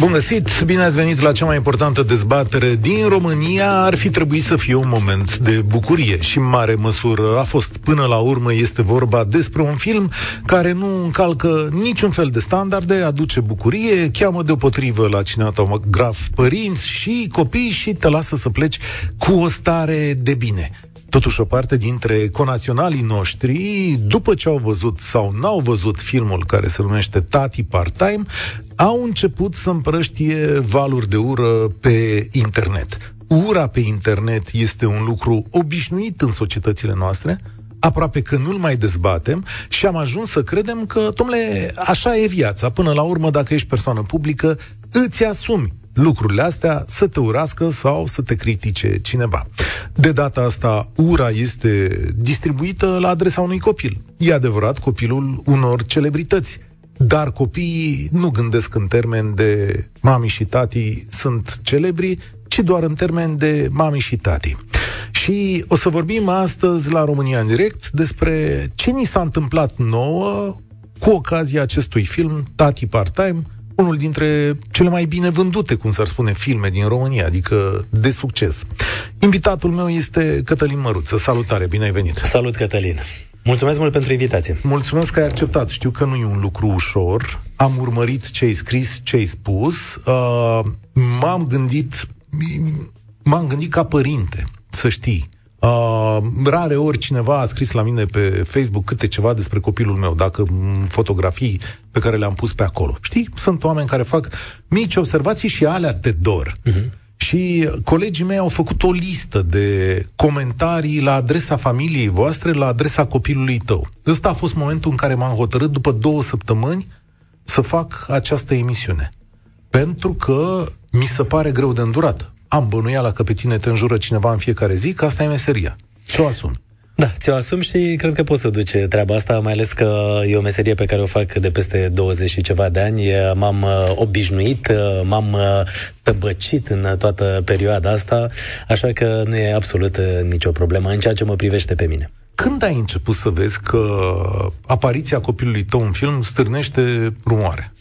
Bun găsit, bine ați venit la cea mai importantă dezbatere din România. Ar fi trebuit să fie un moment de bucurie și în mare măsură a fost. Până la urmă este vorba despre un film care nu încalcă niciun fel de standarde, aduce bucurie, cheamă deopotrivă la cinematograf părinți și copii și te lasă să pleci cu o stare de bine. Totuși, o parte dintre conaționalii noștri, după ce au văzut sau n-au văzut filmul care se numește Tati Part-Time, au început să împrăștie valuri de ură pe internet. Ura pe internet este un lucru obișnuit în societățile noastre, aproape că nu-l mai dezbatem și am ajuns să credem că, domnule, așa e viața. Până la urmă, dacă ești persoană publică, îți asumi lucrurile astea să te urască sau să te critique cineva. De data asta, ura este distribuită la adresa unui copil. E adevărat, copilul unor celebrități. Dar copiii nu gândesc în termen de mami și tati sunt celebri, ci doar în termen de mami și tati. Și o să vorbim astăzi la România în direct despre ce ni s-a întâmplat nouă cu ocazia acestui film, Tati Part-Time, unul dintre cele mai bine vândute, cum s-ar spune, filme din România, adică de succes. Invitatul meu este Cătălin Măruță. Salutare, bine ai venit! Salut, Cătălin! Mulțumesc mult pentru invitație. Mulțumesc că ai acceptat. Știu că nu e un lucru ușor. Am urmărit ce ai scris, ce ai spus. Uh, m-am gândit, m-am gândit ca părinte, să știi. Uh, rare ori cineva a scris la mine pe Facebook câte ceva despre copilul meu, dacă fotografii pe care le-am pus pe acolo. Știi, sunt oameni care fac mici observații și alea te dor. Uh-huh. Și colegii mei au făcut o listă de comentarii la adresa familiei voastre, la adresa copilului tău. Ăsta a fost momentul în care m-am hotărât după două săptămâni să fac această emisiune. Pentru că mi se pare greu de îndurat. Am bănuiala că pe tine te înjură cineva în fiecare zi, că asta e meseria. Ce o asumi. Da, ți-o asum și cred că poți să duce treaba asta, mai ales că e o meserie pe care o fac de peste 20 și ceva de ani. M-am uh, obișnuit, uh, m-am uh, tăbăcit în toată perioada asta, așa că nu e absolut nicio problemă în ceea ce mă privește pe mine. Când ai început să vezi că apariția copilului tău în film stârnește rumoare?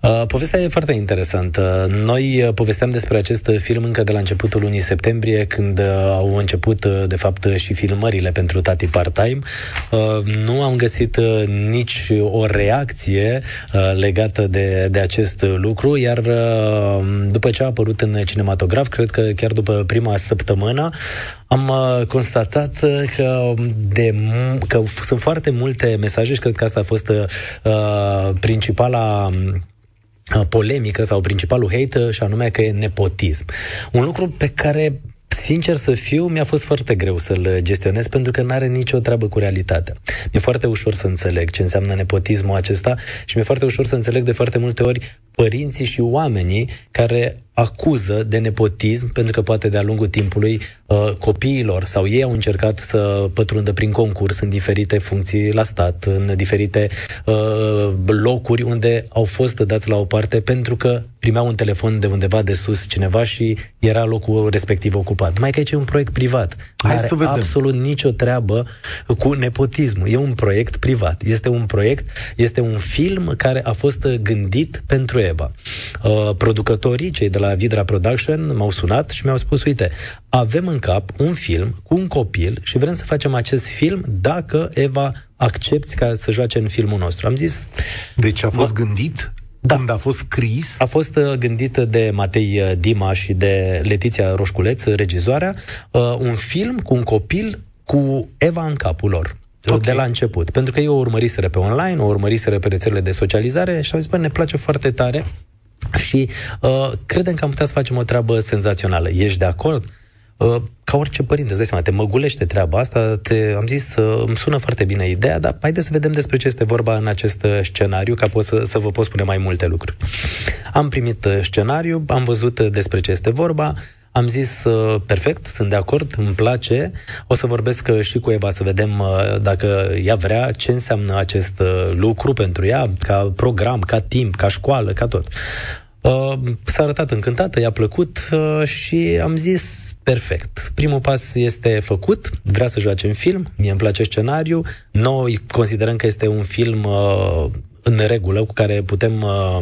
Uh, povestea e foarte interesantă. Noi uh, povesteam despre acest film încă de la începutul lunii septembrie, când uh, au început, de fapt, și filmările pentru Tati Part-Time. Nu am găsit nici o reacție legată de, de acest lucru, iar după ce a apărut în cinematograf, cred că chiar după prima săptămână, am constatat că, de, că sunt foarte multe mesaje și cred că asta a fost uh, principala Uh, polemică sau principalul hate și anume că e nepotism. Un lucru pe care sincer să fiu, mi-a fost foarte greu să-l gestionez pentru că nu are nicio treabă cu realitatea. Mi-e foarte ușor să înțeleg ce înseamnă nepotismul acesta și mi-e foarte ușor să înțeleg de foarte multe ori părinții și oamenii care acuză de nepotism, pentru că poate de-a lungul timpului uh, copiilor sau ei au încercat să pătrundă prin concurs în diferite funcții la stat, în diferite uh, locuri unde au fost dați la o parte pentru că primeau un telefon de undeva de sus cineva și era locul respectiv ocupat. Mai că aici e un proiect privat. Hai are să vedem. absolut nicio treabă cu nepotismul. E un proiect privat. Este un proiect, este un film care a fost gândit pentru Eva. Uh, producătorii, cei de la Vidra Production, m-au sunat și mi-au spus, uite, avem în cap un film cu un copil și vrem să facem acest film dacă Eva accepti ca să joace în filmul nostru. Am zis... Deci a fost gândit da. Când a fost scris? A fost uh, gândită de Matei uh, Dima și de Letiția Roșculeț, regizoarea, uh, un film cu un copil cu Eva în capul lor. Okay. De la început. Pentru că eu o urmăriseră pe online, o urmăriseră pe rețelele de socializare și am zis, bă, ne place foarte tare și uh, credem că am putea să facem o treabă senzațională. Ești de acord? Uh, ca orice părinte, îți dai seama, te măgulește treaba asta, te, am zis, uh, îmi sună foarte bine ideea, dar haideți să vedem despre ce este vorba în acest uh, scenariu, ca pot să, să vă pot spune mai multe lucruri. Am primit uh, scenariu, am văzut uh, despre ce este vorba, am zis, uh, perfect, sunt de acord, îmi place, o să vorbesc uh, și cu Eva să vedem uh, dacă ea vrea, ce înseamnă acest lucru pentru ea, ca program, ca timp, ca școală, ca tot. Uh, s-a arătat încântată, i-a plăcut uh, și am zis perfect. Primul pas este făcut, vrea să joace în film, mie îmi place scenariu, noi considerăm că este un film uh, în regulă cu care putem uh,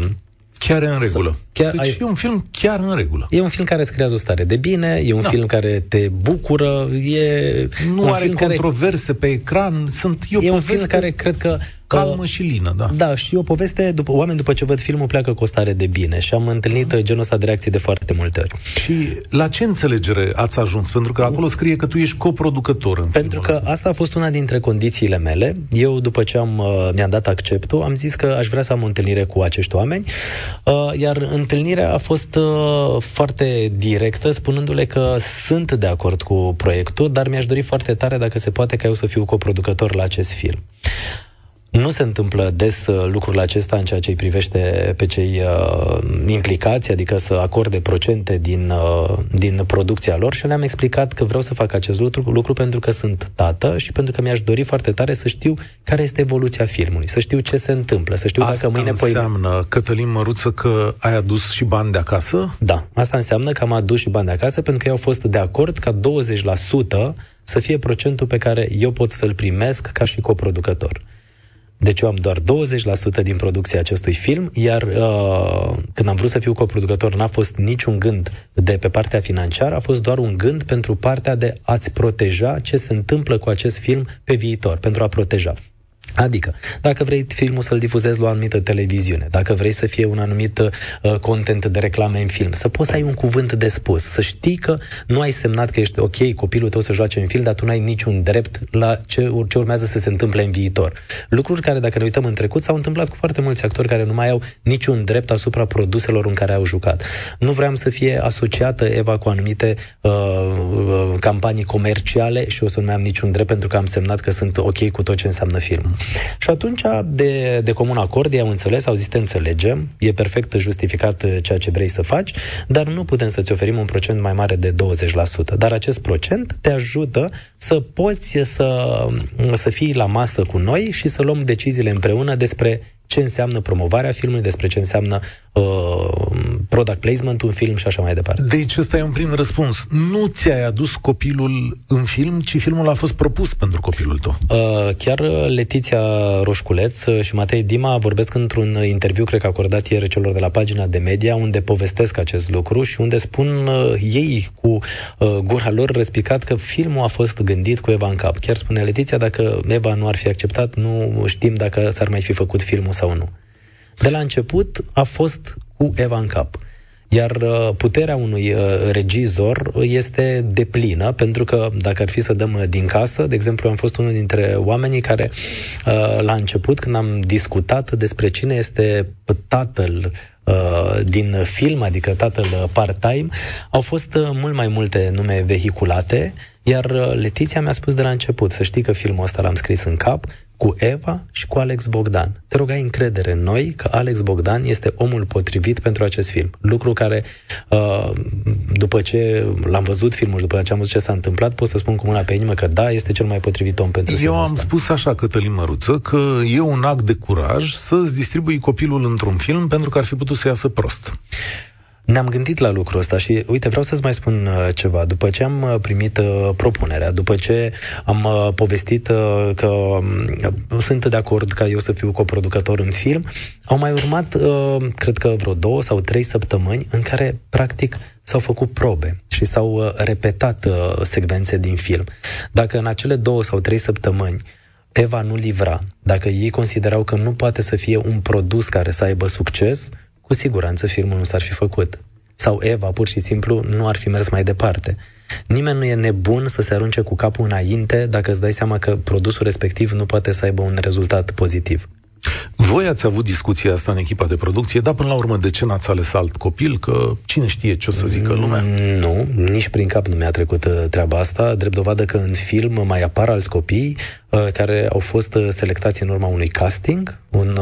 Chiar în regulă. Chiar deci ai... e un film chiar în regulă. E un film care îți creează o stare de bine, e un da. film care te bucură, e... Nu un are film controverse care... pe ecran, sunt... E, e un film care cred că calmă și lină, da. Da, și o poveste, după, oameni după ce văd filmul pleacă cu o stare de bine și am întâlnit uh genul ăsta de reacții de foarte multe ori. Și la ce înțelegere ați ajuns? Pentru că acolo scrie că tu ești coproducător în Pentru că ăsta. asta a fost una dintre condițiile mele. Eu, după ce am, uh, mi-am dat acceptul, am zis că aș vrea să am o întâlnire cu acești oameni, uh, iar întâlnirea a fost uh, foarte directă, spunându-le că sunt de acord cu proiectul, dar mi-aș dori foarte tare dacă se poate ca eu să fiu coproducător la acest film. Nu se întâmplă des uh, lucrul acesta în ceea ce îi privește pe cei uh, implicați, adică să acorde procente din, uh, din producția lor și le-am explicat că vreau să fac acest lucru, lucru pentru că sunt tată și pentru că mi-aș dori foarte tare să știu care este evoluția filmului, să știu ce se întâmplă, să știu asta dacă mâine... înseamnă, poi... Cătălin Măruță, că ai adus și bani de acasă? Da, asta înseamnă că am adus și bani de acasă pentru că ei au fost de acord ca 20% să fie procentul pe care eu pot să-l primesc ca și coproducător. Deci eu am doar 20% din producția acestui film, iar uh, când am vrut să fiu coproducător, n-a fost niciun gând de pe partea financiară, a fost doar un gând pentru partea de a-ți proteja ce se întâmplă cu acest film pe viitor, pentru a proteja. Adică, dacă vrei filmul să-l difuzezi la o anumită televiziune, dacă vrei să fie un anumit uh, content de reclame în film, să poți să ai un cuvânt de spus, să știi că nu ai semnat că ești ok, copilul tău să joace în film, dar tu nu ai niciun drept la ce, ce urmează să se întâmple în viitor. Lucruri care, dacă ne uităm în trecut, s-au întâmplat cu foarte mulți actori care nu mai au niciun drept asupra produselor în care au jucat. Nu vreau să fie asociată Eva cu anumite uh, uh, campanii comerciale și o să nu mai am niciun drept pentru că am semnat că sunt ok cu tot ce înseamnă film. Și atunci, de, de comun acord, ei au înțeles, au zis, te înțelegem, e perfect justificat uh, ceea ce vrei să faci, dar nu putem să-ți oferim un procent mai mare de 20%. Dar acest procent te ajută să poți să, să fii la masă cu noi și să luăm deciziile împreună despre ce înseamnă promovarea filmului, despre ce înseamnă uh, product placement un film și așa mai departe. Deci ăsta e un prim răspuns. Nu ți-ai adus copilul în film, ci filmul a fost propus pentru copilul tău. Uh, chiar Letiția Roșculeț și Matei Dima vorbesc într-un interviu, cred că acordat ieri celor de la pagina de media, unde povestesc acest lucru și unde spun uh, ei cu uh, gura lor răspicat că filmul a fost gândit cu Eva în cap. Chiar spune Letiția, dacă Eva nu ar fi acceptat, nu știm dacă s-ar mai fi făcut filmul sau nu. De la început a fost cu Eva în cap. Iar uh, puterea unui uh, regizor este deplină, pentru că dacă ar fi să dăm uh, din casă, de exemplu, am fost unul dintre oamenii care, la început, când am discutat despre cine este tatăl din film, adică tatăl part-time, au fost mult mai multe nume vehiculate, iar Letiția mi-a spus de la început, să știi că filmul ăsta l-am scris în cap, cu Eva și cu Alex Bogdan. Te rog, ai încredere în noi că Alex Bogdan este omul potrivit pentru acest film. Lucru care, uh, după ce l-am văzut filmul și după ce am văzut ce s-a întâmplat, pot să spun cu mâna pe inimă că da, este cel mai potrivit om pentru Eu filmul am ăsta. spus așa, Cătălin Măruță, că e un act de curaj să-ți distribui copilul într-un film pentru că ar fi putut să iasă prost. Ne-am gândit la lucrul ăsta și, uite, vreau să-ți mai spun uh, ceva. După ce am uh, primit uh, propunerea, după ce am uh, povestit uh, că uh, sunt de acord ca eu să fiu coproducător în film, au mai urmat, uh, cred că vreo două sau trei săptămâni în care, practic, s-au făcut probe și s-au uh, repetat uh, secvențe din film. Dacă în acele două sau trei săptămâni Eva nu livra, dacă ei considerau că nu poate să fie un produs care să aibă succes, cu siguranță filmul nu s-ar fi făcut. Sau Eva, pur și simplu, nu ar fi mers mai departe. Nimeni nu e nebun să se arunce cu capul înainte dacă îți dai seama că produsul respectiv nu poate să aibă un rezultat pozitiv. Voi ați avut discuția asta în echipa de producție, dar până la urmă de ce n-ați ales alt copil? Că cine știe ce o să zică lumea? Nu, nici prin cap nu mi-a trecut uh, treaba asta. Drept dovadă că în film mai apar alți copii uh, care au fost uh, selectați în urma unui casting, un,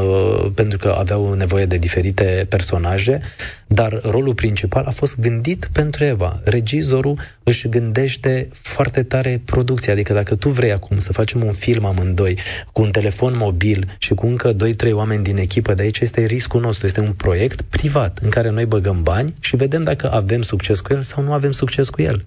pentru că aveau nevoie de diferite personaje. dar rolul principal a fost gândit pentru Eva. Regizorul își gândește foarte tare producția, adică dacă tu vrei acum să facem un film amândoi cu un telefon mobil și cu încă 2-3 oameni din echipă, de aici este riscul nostru, este un proiect privat în care noi băgăm bani și vedem dacă avem succes cu el sau nu avem succes cu el.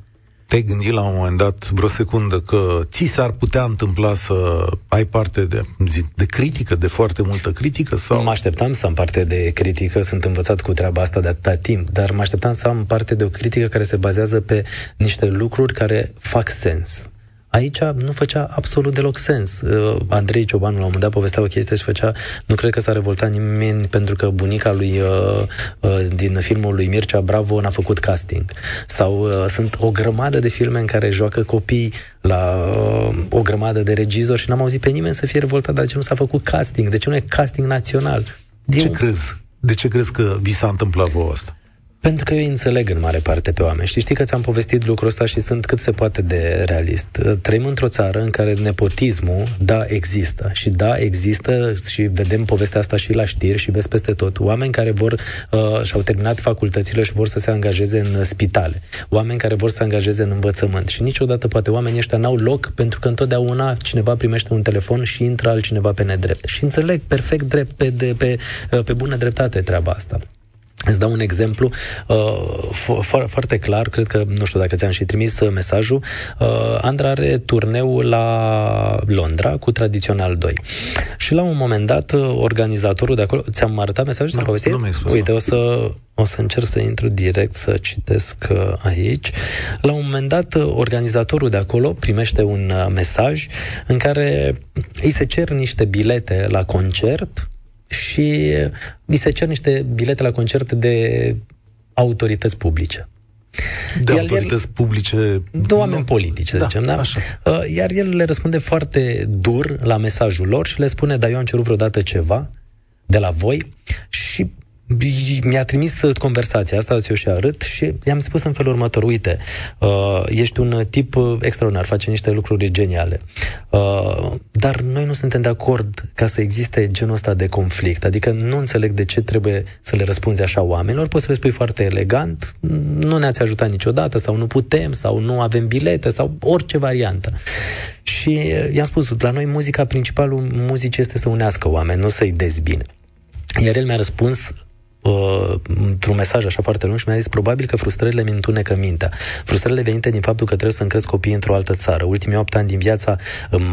Te-ai gândit la un moment dat, vreo secundă, că ți s-ar putea întâmpla să ai parte de, zi, de critică, de foarte multă critică? Sau? Mă așteptam să am parte de critică, sunt învățat cu treaba asta de atâta timp, dar mă așteptam să am parte de o critică care se bazează pe niște lucruri care fac sens Aici nu făcea absolut deloc sens. Uh, Andrei Ciobanu la un moment dat povestea o chestie și făcea, nu cred că s-a revoltat nimeni pentru că bunica lui uh, uh, din filmul lui Mircea Bravo n-a făcut casting. Sau uh, sunt o grămadă de filme în care joacă copii la uh, o grămadă de regizori și n-am auzit pe nimeni să fie revoltat de ce nu s-a făcut casting, de ce nu e casting național. Din... Ce crezi? De ce crezi că vi s-a întâmplat vouă asta? Pentru că eu îi înțeleg în mare parte pe oameni. Și știi că ți-am povestit lucrul ăsta și sunt cât se poate de realist. Trăim într-o țară în care nepotismul, da, există. Și da, există și vedem povestea asta și la știri și vezi peste tot. Oameni care vor uh, și-au terminat facultățile și vor să se angajeze în spitale. Oameni care vor să se angajeze în învățământ. Și niciodată poate oamenii ăștia n-au loc pentru că întotdeauna cineva primește un telefon și intră altcineva pe nedrept. Și înțeleg perfect drept, pe, de, pe, uh, pe bună dreptate treaba asta. Îți dau un exemplu uh, fo- foarte clar, cred că, nu știu dacă ți-am și trimis uh, mesajul, uh, Andra are turneu la Londra cu Tradițional 2. Și la un moment dat, uh, organizatorul de acolo, ți-am arătat mesajul? Nu, povestit? nu spus, Uite, o să, o să încerc să intru direct să citesc uh, aici. La un moment dat, organizatorul de acolo primește un mesaj în care îi se cer niște bilete la concert și mi se cer niște bilete la concert de autorități publice. De Iar autorități el, publice... De oameni politici, să da, zicem, da? Așa. Uh, iar el le răspunde foarte dur la mesajul lor și le spune, dar eu am cerut vreodată ceva de la voi și mi-a trimis conversația asta, ți-o și arăt și i-am spus în felul următor, uite, uh, ești un tip extraordinar, face niște lucruri geniale, uh, dar noi nu suntem de acord ca să existe genul ăsta de conflict, adică nu înțeleg de ce trebuie să le răspunzi așa oamenilor, poți să le spui foarte elegant, nu ne-ați ajutat niciodată sau nu putem sau nu avem bilete sau orice variantă. Și i-am spus, la noi muzica, principalul muzicii este să unească oameni, nu să-i dezbine. Iar el mi-a răspuns uh, într-un mesaj așa foarte lung și mi-a zis probabil că frustrările mi întunecă mintea. Frustrările venite din faptul că trebuie să încrezi copiii într-o altă țară. Ultimii opt ani din viața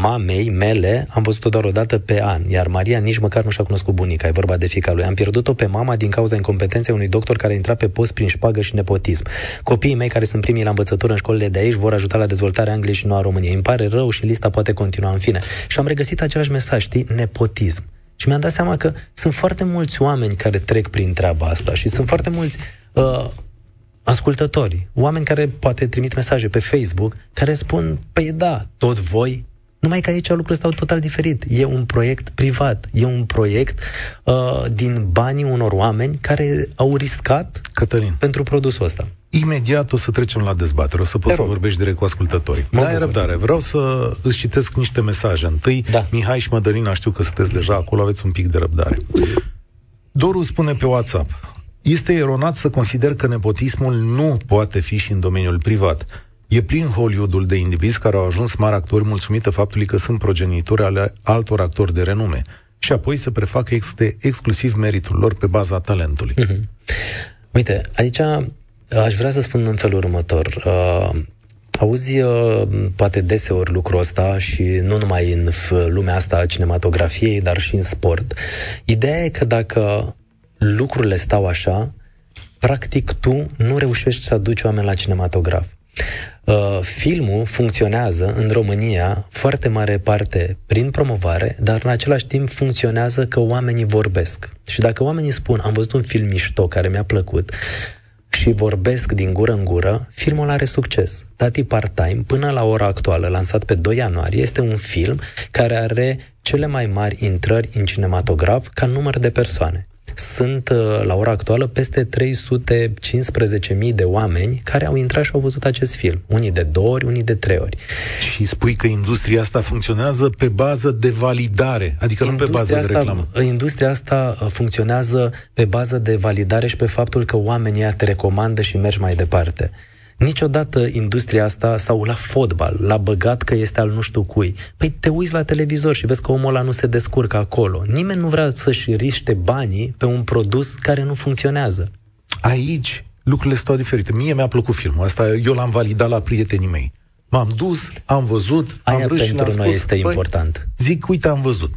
mamei mele am văzut-o doar o dată pe an, iar Maria nici măcar nu și-a cunoscut bunica, e vorba de fica lui. Am pierdut-o pe mama din cauza incompetenței unui doctor care a intrat pe post prin șpagă și nepotism. Copiii mei care sunt primii la învățătură în școlile de aici vor ajuta la dezvoltarea Angliei și nu a României. Îmi pare rău și lista poate continua în fine. Și am regăsit același mesaj, știi? Nepotism. Și mi-am dat seama că sunt foarte mulți oameni care trec prin treaba asta și sunt foarte mulți uh, ascultători, oameni care poate trimit mesaje pe Facebook, care spun, păi da, tot voi, numai că aici lucrurile stau total diferit. E un proiect privat, e un proiect uh, din banii unor oameni care au riscat Cătălin. pentru produsul ăsta. Imediat o să trecem la dezbatere, o să poți să vorbești direct cu ascultătorii. Mă da, răbdare. Vreau să îți citesc niște mesaje. Întâi, da. Mihai și Mădălina, știu că sunteți deja acolo, aveți un pic de răbdare. Doru spune pe WhatsApp, este eronat să consider că nepotismul nu poate fi și în domeniul privat. E plin Hollywoodul de indivizi care au ajuns mari actori mulțumită faptului că sunt progenitori ale altor actori de renume și apoi se prefacă este exclusiv meritul lor pe baza talentului. Mm-hmm. Uite, aici Aș vrea să spun în felul următor. Uh, auzi uh, poate deseori lucrul ăsta și nu numai în lumea asta a cinematografiei, dar și în sport. Ideea e că dacă lucrurile stau așa, practic tu nu reușești să aduci oameni la cinematograf. Uh, filmul funcționează în România foarte mare parte prin promovare, dar în același timp funcționează că oamenii vorbesc. Și dacă oamenii spun, am văzut un film mișto care mi-a plăcut, și vorbesc din gură în gură, filmul are succes. Tati Part-Time, până la ora actuală, lansat pe 2 ianuarie, este un film care are cele mai mari intrări în cinematograf ca număr de persoane. Sunt uh, la ora actuală peste 315.000 de oameni care au intrat și au văzut acest film. Unii de două ori, unii de trei ori. Și spui că industria asta funcționează pe bază de validare, adică industria nu pe bază asta, de reclamă. Industria asta uh, funcționează pe bază de validare și pe faptul că oamenii te recomandă și mergi mai departe. Niciodată industria asta sau la fotbal l-a băgat că este al nu știu cui. Păi te uiți la televizor și vezi că omul ăla nu se descurcă acolo. Nimeni nu vrea să-și riște banii pe un produs care nu funcționează. Aici lucrurile sunt diferite. Mie mi-a plăcut filmul ăsta, eu l-am validat la prietenii mei. M-am dus, am văzut, Aia am râs pentru și noi spus, este important. Zic, uite, am văzut.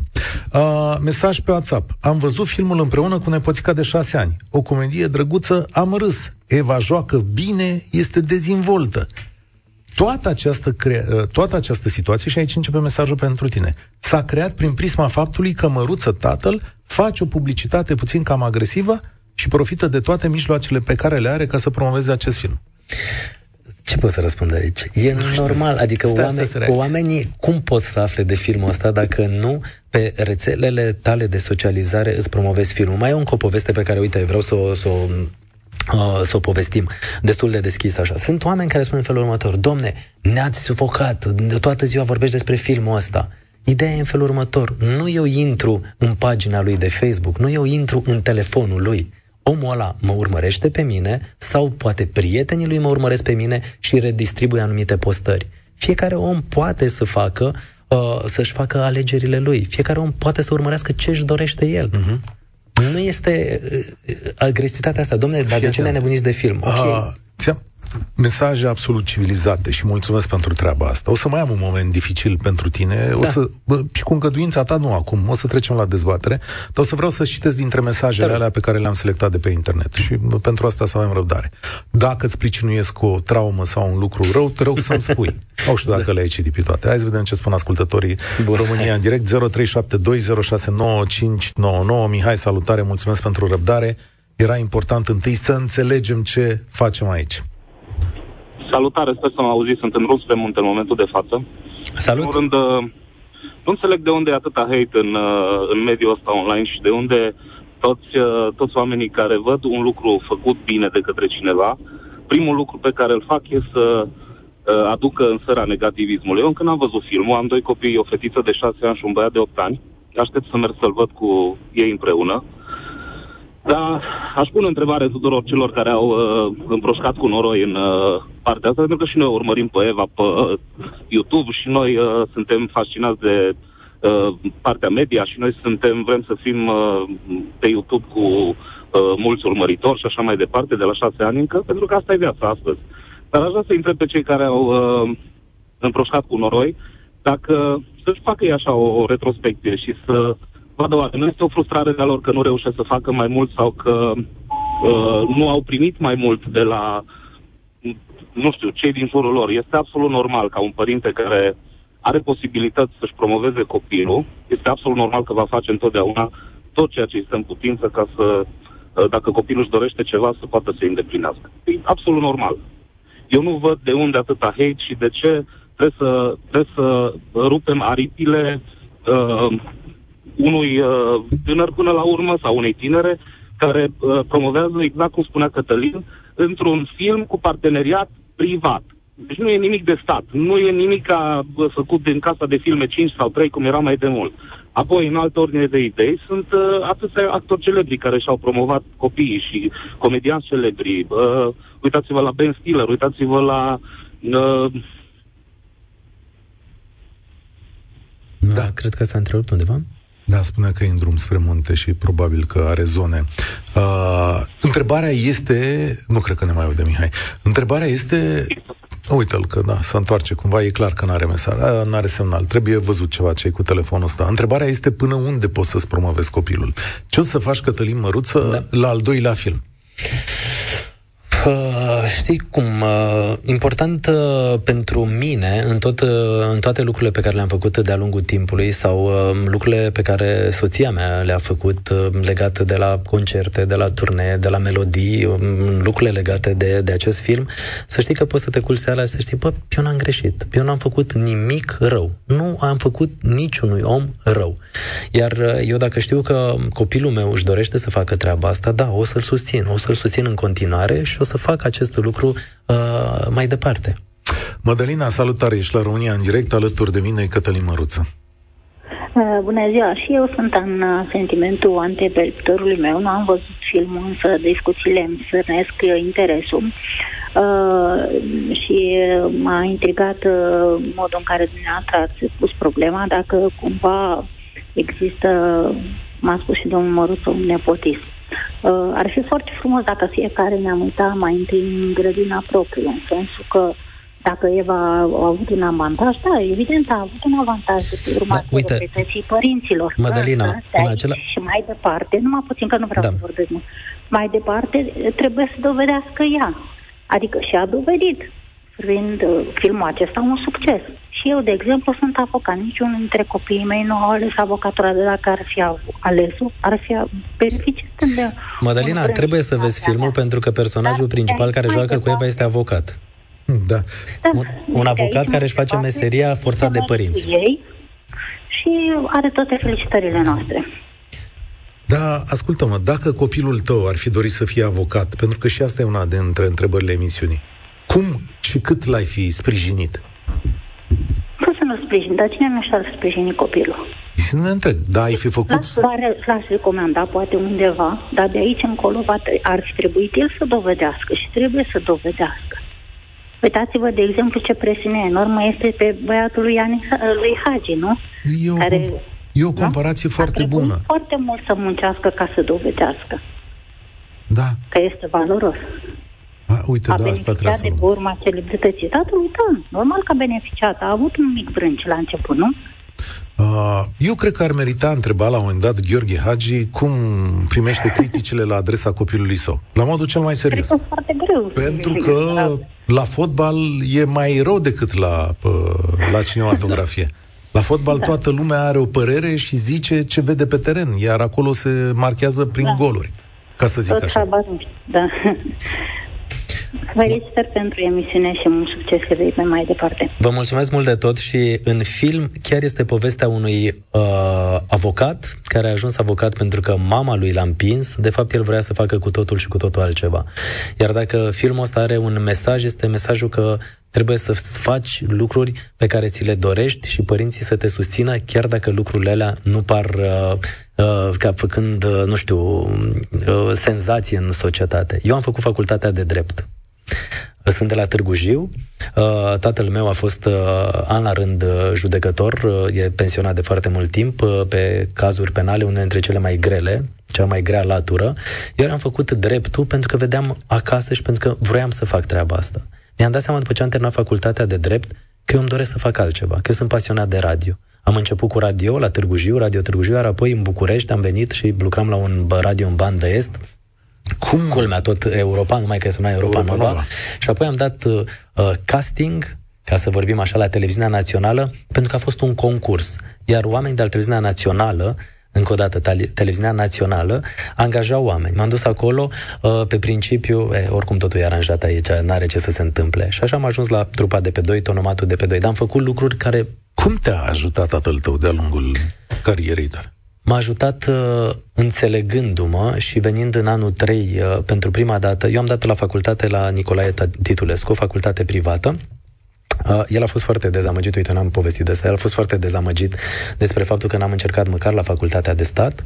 Uh, mesaj pe WhatsApp. Am văzut filmul împreună cu nepoțica de șase ani. O comedie drăguță, am râs. Eva joacă bine, este dezvoltă. Toată această, cre- uh, toată această situație, și aici începe mesajul pentru tine, s-a creat prin prisma faptului că măruță tatăl face o publicitate puțin cam agresivă și profită de toate mijloacele pe care le are ca să promoveze acest film. Ce pot să răspund aici? E normal, adică oameni, oamenii cum pot să afle de filmul ăsta dacă nu pe rețelele tale de socializare îți promovezi filmul? Mai e încă o poveste pe care, uite, vreau să o, să o Uh, să o povestim destul de deschis așa. Sunt oameni care spun în felul următor, domne, ne-ați sufocat, de toată ziua vorbești despre filmul ăsta. Ideea e în felul următor, nu eu intru în pagina lui de Facebook, nu eu intru în telefonul lui, omul ăla mă urmărește pe mine sau poate prietenii lui mă urmăresc pe mine și redistribuie anumite postări. Fiecare om poate să facă, uh, să-și facă alegerile lui. Fiecare om poate să urmărească ce își dorește el. Uh-huh. Nu este uh, agresivitatea asta. Domnule, dar de ce ne nebuniți de film? Okay. Uh, mesaje absolut civilizate și mulțumesc pentru treaba asta. O să mai am un moment dificil pentru tine, da. o să, bă, și cu îngăduința ta, nu acum, o să trecem la dezbatere, dar o să vreau să citesc dintre mesajele da. alea pe care le-am selectat de pe internet și bă, pentru asta să avem răbdare. Dacă îți pricinuiesc o traumă sau un lucru rău, te rog să-mi spui. Nu știu dacă da. le-ai citit pe toate. Hai să vedem ce spun ascultătorii Bun. România în direct. 0372069599. Mihai, salutare, mulțumesc pentru răbdare. Era important întâi să înțelegem ce facem aici. Salutare, sper să mă auzi, sunt în rus pe munte în momentul de față. Salut! În rând, uh, nu înțeleg de unde e atâta hate în, uh, în mediul ăsta online și de unde toți, uh, toți oamenii care văd un lucru făcut bine de către cineva, primul lucru pe care îl fac e să aducă în săra negativismului. Eu încă n-am văzut filmul, am doi copii, o fetiță de șase ani și un băiat de opt ani. Aștept să merg să-l văd cu ei împreună. Da, aș pune întrebare tuturor celor care au uh, împroșcat cu noroi în uh, partea asta, pentru că și noi urmărim pe Eva pe uh, YouTube și noi uh, suntem fascinați de uh, partea media și noi suntem, vrem să fim uh, pe YouTube cu uh, mulți urmăritori și așa mai departe, de la șase ani încă, pentru că asta e viața astăzi. Dar aș vrea să întreb pe cei care au uh, împroșcat cu noroi, dacă să-și facă ei așa o, o retrospecție și să vadă oare nu este o frustrare de-a lor că nu reușesc să facă mai mult sau că uh, nu au primit mai mult de la, nu știu, cei din jurul lor. Este absolut normal ca un părinte care are posibilități să-și promoveze copilul, este absolut normal că va face întotdeauna tot ceea ce este în putință ca să, uh, dacă copilul își dorește ceva, să poată să îndeplinească. E absolut normal. Eu nu văd de unde atâta hate și de ce trebuie să, trebuie să rupem aripile uh, unui uh, tânăr până la urmă sau unei tinere care uh, promovează, exact cum spunea Cătălin, într-un film cu parteneriat privat. Deci nu e nimic de stat, nu e nimic ca uh, făcut din casa de filme 5 sau 3, cum era mai de mult. Apoi, în altă ordine de idei, sunt uh, atâția actori celebri care și-au promovat copiii și comedianți celebri. Uh, uitați-vă la Ben Stiller, uitați-vă la... Uh, da, cred că s-a întrerupt undeva. Da, spune că e în drum spre munte și probabil că are zone. Uh, întrebarea este, nu cred că ne mai aude Mihai, întrebarea este, uite-l că da, se întoarce cumva, e clar că nu are mesaj, nu are semnal, trebuie văzut ceva ce cu telefonul ăsta. Întrebarea este până unde poți să-ți promovezi copilul. Ce o să faci, Cătălin Măruță, da. la al doilea film? Uh, știi cum, uh, important uh, pentru mine în, tot, uh, în toate lucrurile pe care le-am făcut de-a lungul timpului sau uh, lucrurile pe care soția mea le-a făcut uh, legate de la concerte, de la turnee, de la melodii, uh, lucrurile legate de, de acest film, să știi că poți să te culci seara să știi, bă, eu n-am greșit, eu n-am făcut nimic rău, nu am făcut niciunui om rău. Iar uh, eu dacă știu că copilul meu își dorește să facă treaba asta, da, o să-l susțin, o să-l susțin în continuare și o să fac acest lucru uh, mai departe. Mădălina, salutare, ești la România în direct, alături de mine Cătălin Măruță. Uh, bună ziua, și eu sunt în uh, sentimentul anteperceptorului meu, nu am văzut filmul, însă discuțiile îmi sărnesc uh, interesul uh, și m-a intrigat uh, modul în care dumneavoastră ați pus problema, dacă cumva există, m-a spus și domnul Măruță, un nepotism. Uh, ar fi foarte frumos dacă fiecare ne-am uitat mai întâi în grădina proprie, în sensul că dacă Eva a avut un avantaj, da, evident a avut un avantaj de pe urma Da, uite, proprietății părinților. Madalina, Da, da, în da, acela- Și mai departe, numai puțin că nu vreau Da. să vorbesc mult. Mai departe, trebuie să dovedească ea. Adică și a dovedit, fiind uh, filmul acesta un succes. Și eu, de exemplu, sunt avocat. Niciunul dintre copiii mei nu au ales avocatura de dacă ar fi av- ales-o, ar fi a- beneficiat de... Madalina, un trebuie să brânz vezi din partea filmul mea. pentru că personajul Dar principal de care aici joacă mai cu Eva departe- este avocat. Da. Da, Un- un de avocat aici care mai își face departe, meseria forțat de merg părinți. cu Ei și are toate felicitările noastre. Da, ascultă-mă, dacă copilul tău ar fi dorit să fie avocat, pentru că și asta e una dintre întrebările emisiunii, cum și cât l-ai fi sprijinit? Pot să nu sprijin, dar cine nu și-ar sprijini copilul? Să ne întreg, da, ai fi făcut... L-aș, l-aș- l-aș recomanda poate undeva, dar de aici încolo va, tre- ar fi trebuit el să dovedească și trebuie să dovedească. Uitați-vă, de exemplu, ce presiune enormă este pe băiatul lui, Iani, lui Hagi, nu? E o, Care- com- e o comparație A foarte trebuit bună. foarte mult să muncească ca să dovedească Da, că este valoros. A, uite, a da, asta trebuie beneficiat să de pe urma celebrității tatălui, da, normal că a beneficiat, a avut un mic brânci la început, nu? Uh, Eu cred că ar merita întreba la un moment dat Gheorghe Hagi cum primește criticile la adresa copilului său. La modul cel mai Cred serios. că foarte greu. Pentru că la fotbal e mai rău decât la, pă, la cinematografie. La fotbal Da. toată lumea are o părere și zice ce vede pe teren, iar acolo se marchează prin Da. goluri, ca să zic Tot așa. habar nu știu, da. Felicitări pentru emisiune și mult succes că vei pe mai departe. Vă mulțumesc mult de tot și în film chiar este povestea unui uh, avocat care a ajuns avocat pentru că mama lui l-a împins. De fapt, el vrea să facă cu totul și cu totul altceva. Iar dacă filmul ăsta are un mesaj, este mesajul că trebuie să faci lucruri pe care ți le dorești și părinții să te susțină, chiar dacă lucrurile alea nu par uh, uh, ca făcând, uh, nu știu, uh, senzație în societate. Eu am făcut facultatea de drept. Sunt de la Târgu Jiu. Uh, Tatăl meu a fost uh, an la rând uh, judecător, uh, e pensionat de foarte mult timp uh, pe cazuri penale, unele dintre cele mai grele, cea mai grea latură. Eu am făcut dreptul pentru că vedeam acasă și pentru că vroiam să fac treaba asta. Mi-am dat seama după ce am terminat facultatea de drept că eu îmi doresc să fac altceva, că eu sunt pasionat de radio. Am început cu radio la Târgu Jiu, Radio Târgu Jiu, iar apoi în București am venit și lucram la un bă, radio în bandă est, Cum? culmea tot Europa, numai că se numea Europa, Europa Nova. Nova. Și apoi am dat uh, uh, casting, ca să vorbim așa, la televiziunea națională, pentru că a fost un concurs. Iar oamenii de la televiziunea națională încă o dată, tele- televiziunea națională, angajau oameni. M-am dus acolo uh, pe principiu, eh, oricum totul e aranjat aici, n-are ce să se întâmple. Și așa am ajuns la trupa de pe 2, tonomatul de pe 2. Dar am făcut lucruri care Cum te-a ajutat tatăl tău de-a lungul carierei tale? M-a ajutat uh, înțelegându-mă și venind în anul 3 uh, pentru prima dată. Eu am dat la facultate la Nicolae Titulescu, o facultate privată. Uh, el a fost foarte dezamăgit, uite, n-am povestit de asta, el a fost foarte dezamăgit despre faptul că n-am încercat măcar la facultatea de stat.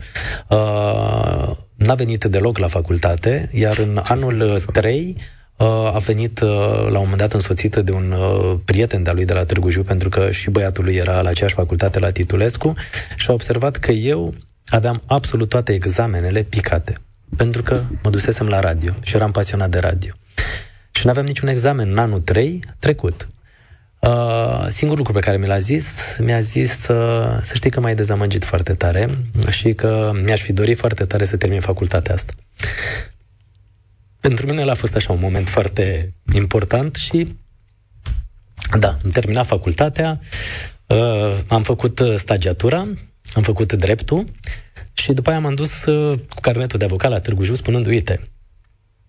Uh, n-a venit deloc la facultate, iar în anul 3 uh, a venit uh, la un moment dat însoțită de un uh, prieten de-a lui de la Târgu Jiu, pentru că și băiatul lui era la aceeași facultate la Titulescu și a observat că eu aveam absolut toate examenele picate, pentru că mă dusesem la radio și eram pasionat de radio. Și nu aveam niciun examen în anul 3 trecut. Uh, singurul lucru pe care mi l-a zis, mi-a zis uh, să știi că m-ai dezamăgit foarte tare și că mi-aș fi dorit foarte tare să termin facultatea asta. pentru mine a fost așa un moment foarte important și da, am terminat facultatea, uh, am făcut uh, stagiatura, am făcut dreptul și după aia m-am dus uh, cu carnetul de avocat la Târgu Jiu spunând, uite,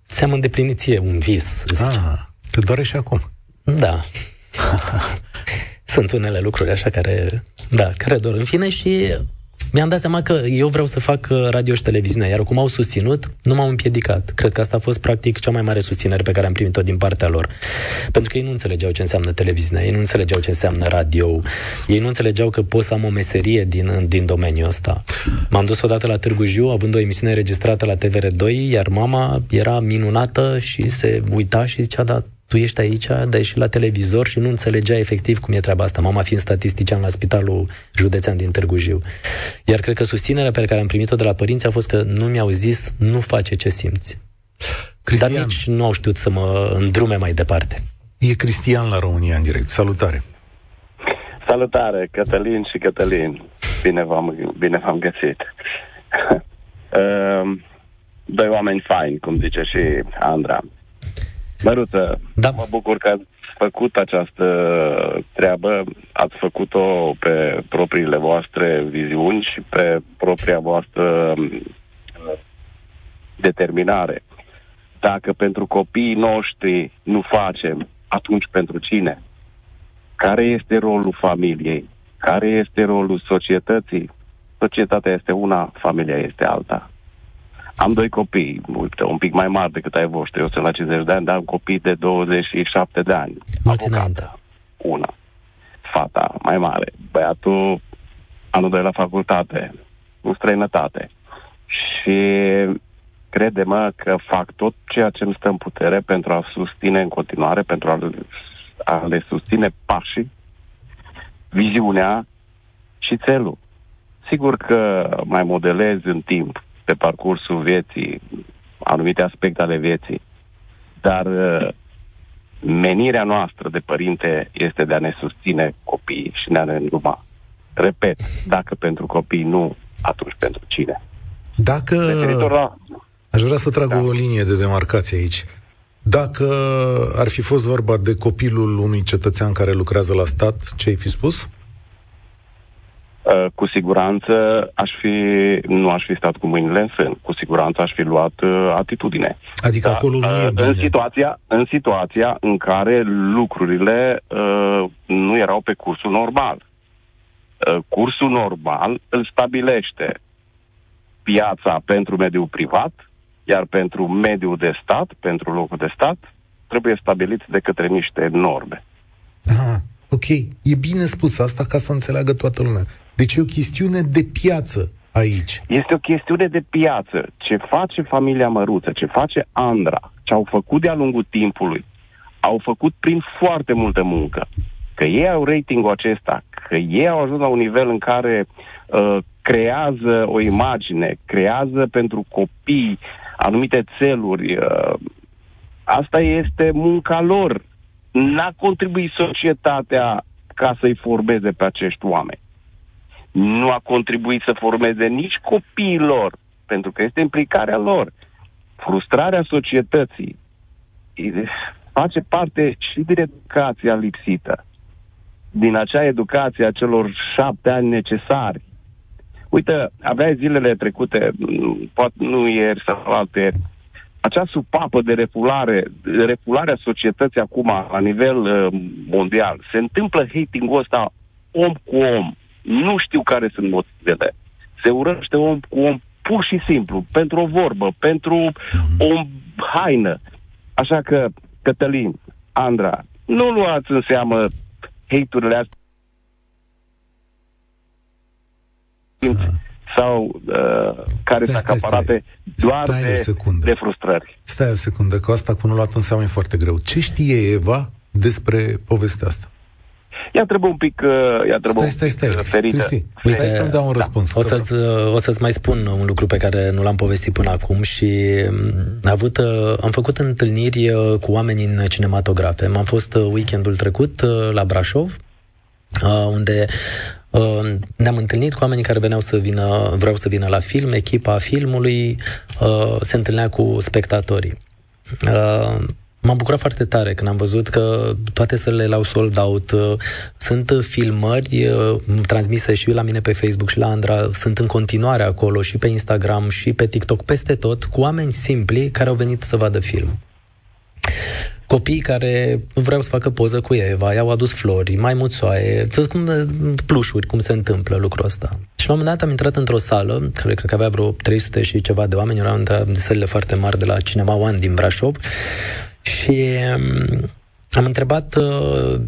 ți-am îndeplinit ție un vis, zice. Ah, te doare și acum. Da. Sunt unele lucruri așa care, da, care dor în fine și mi-am dat seama că eu vreau să fac uh, radio și televiziune, iar cum au susținut, nu m-au împiedicat. Cred că asta a fost practic cea mai mare susținere pe care am primit-o din partea lor. Pentru că ei nu înțelegeau ce înseamnă televiziune, ei nu înțelegeau ce înseamnă radio, ei nu înțelegeau că pot să am o meserie din, din domeniul ăsta. M-am dus odată la Târgu Jiu, având o emisiune înregistrată la TVR2, iar mama era minunată și se uita și zicea, da, tu ești aici, dar ești la televizor și nu înțelegea efectiv cum e treaba asta, mama fiind statistician la spitalul județean din Târgu Jiu. Iar cred că susținerea pe care am primit-o de la părinți a fost că nu mi-au zis, nu face ce simți. Cristian. Dar nici nu au știut să mă îndrume mai departe. E Cristian la România în direct. Salutare! Salutare, Cătălin și Cătălin. Bine v-am, bine v-am găsit. Ehm, doi oameni faini, cum zice și Andra. Măruță, da. mă bucur că ați făcut această treabă, ați făcut-o pe propriile voastre viziuni și pe propria voastră uh, determinare. Dacă pentru copiii noștri nu facem, atunci pentru cine? Care este rolul familiei? Care este rolul societății? Societatea este una, familia este alta. Am doi copii, uite, un pic mai mari decât ai voștri. Eu sunt la 50 de ani, dar am copii de 27 de ani. Mulți înainte. Una. Fata mai mare. Băiatul anul doi la facultate, în străinătate. Și crede-mă că fac tot ceea ce îmi stă în putere pentru a susține în continuare, pentru a, a le susține pașii, viziunea și țelul. Sigur că mai modelez în timp pe parcursul vieții, anumite aspecte ale vieții. Dar uh, menirea noastră de părinte este de a ne susține copiii și de a ne îndruma. Repet, dacă pentru copii nu, atunci pentru cine? Dacă... La... Aș vrea să trag da. o linie de demarcație aici. Dacă ar fi fost vorba de copilul unui cetățean care lucrează la stat, ce ai fi spus? Uh, cu siguranță aș fi, nu aș fi stat cu mâinile în sân, cu siguranță aș fi luat uh, atitudine. Adică da, acolo nu e uh, bine. În situația, în situația în care lucrurile uh, nu erau pe cursul normal. Uh, cursul normal îl stabilește piața pentru mediul privat, iar pentru mediul de stat, pentru locul de stat, trebuie stabilit de către niște norme. Aha, ok. E bine spus asta ca să înțeleagă toată lumea. Deci e o chestiune de piață aici. Este o chestiune de piață. Ce face familia Măruță, ce face Andra, ce au făcut de-a lungul timpului, au făcut prin foarte multă muncă. Că ei au ratingul acesta, că ei au ajuns la un nivel în care uh, creează o imagine, creează pentru copii anumite țeluri. Uh, asta este munca lor. N-a contribuit societatea ca să-i formeze pe acești oameni nu a contribuit să formeze nici copiilor, pentru că este implicarea lor. Frustrarea societății face parte și din educația lipsită, din acea educație a celor șapte ani necesari. Uite, aveai zilele trecute, poate nu ieri sau alte ieri, acea supapă de refulare, refularea societății acum la nivel uh, mondial. Se întâmplă hating-ul ăsta om cu om. Nu știu care sunt motivele. Se urăște om cu om pur și simplu, pentru o vorbă, pentru mhm. o haină. Așa că, Cătălin, Andra, nu luați în seamă hate-urile astea sau uh, care sunt acaparate doar stai de, de frustrări. Stai o secundă, că asta cu nu luat în seamă e foarte greu. Ce știe Eva despre povestea asta? Ea trebuie un pic, uh, ea trebuie stai, stai, stai. ferită. Cristi, stai să-mi dau un da. răspuns. O, să-ți, o să-ți mai spun un lucru pe care nu l-am povestit până acum și mm, am, avut, uh, am făcut întâlniri uh, cu oameni în cinematografe. M-am fost weekendul trecut la Brașov, unde ne-am întâlnit cu oamenii care veneau să vină, vreau să vină la film, echipa filmului se întâlnea cu spectatorii. Uh, M-am bucurat foarte tare când am văzut că toate sălile l-au sold out. Sunt filmări uh, transmise și la mine pe Facebook și la Andra, sunt în continuare acolo și pe Instagram și pe TikTok, peste tot, cu oameni simpli care au venit să vadă film copii care nu vreau să facă poză cu Eva, i-au adus flori, mai maimuțoaie, cum, plușuri, cum se întâmplă lucrul ăsta. Și la un moment dat am intrat într-o sală, care cred că avea vreo 300 și ceva de oameni, erau între sălile foarte mari de la Cinema One din Brașov, și um, am întrebat uh,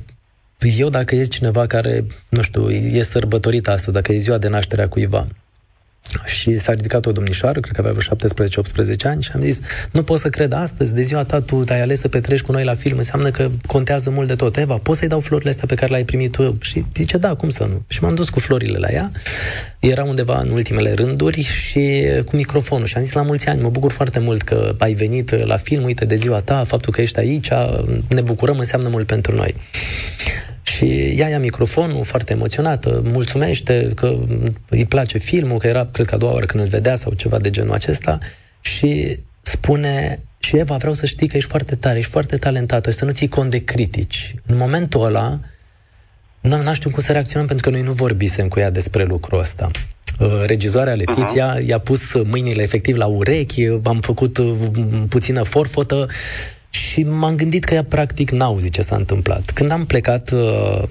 eu dacă e cineva care, nu știu, e sărbătorit astăzi, dacă e ziua de naștere a cuiva. Și s-a ridicat o domnișoară, cred că avea vreo 17-18 ani, și am zis, nu pot să cred astăzi, de ziua ta tu ai ales să petreci cu noi la film, înseamnă că contează mult de tot. Eva, poți să-i dau florile astea pe care le-ai primit tu? Și zice, da, cum să nu? Și m-am dus cu florile la ea, era undeva în ultimele rânduri și cu microfonul și am zis la mulți ani, mă bucur foarte mult că ai venit la film, uite de ziua ta, faptul că ești aici, ne bucurăm, înseamnă mult pentru noi. Și ea ia microfonul foarte emoționată, mulțumește că îi place filmul, că era, cred că a doua oară când îl vedea sau ceva de genul acesta și spune și Eva, vreau să știi că ești foarte tare, ești foarte talentată, să nu ții cont de critici. În momentul ăla, nu, nu știu cum să reacționăm pentru că noi nu vorbisem cu ea despre lucrul ăsta. Uh, regizoarea Letiția uh-huh. i-a pus mâinile efectiv la urechi, am făcut uh, puțină forfotă și m-am gândit că ea practic n-auzi ce s-a întâmplat. Când am plecat uh,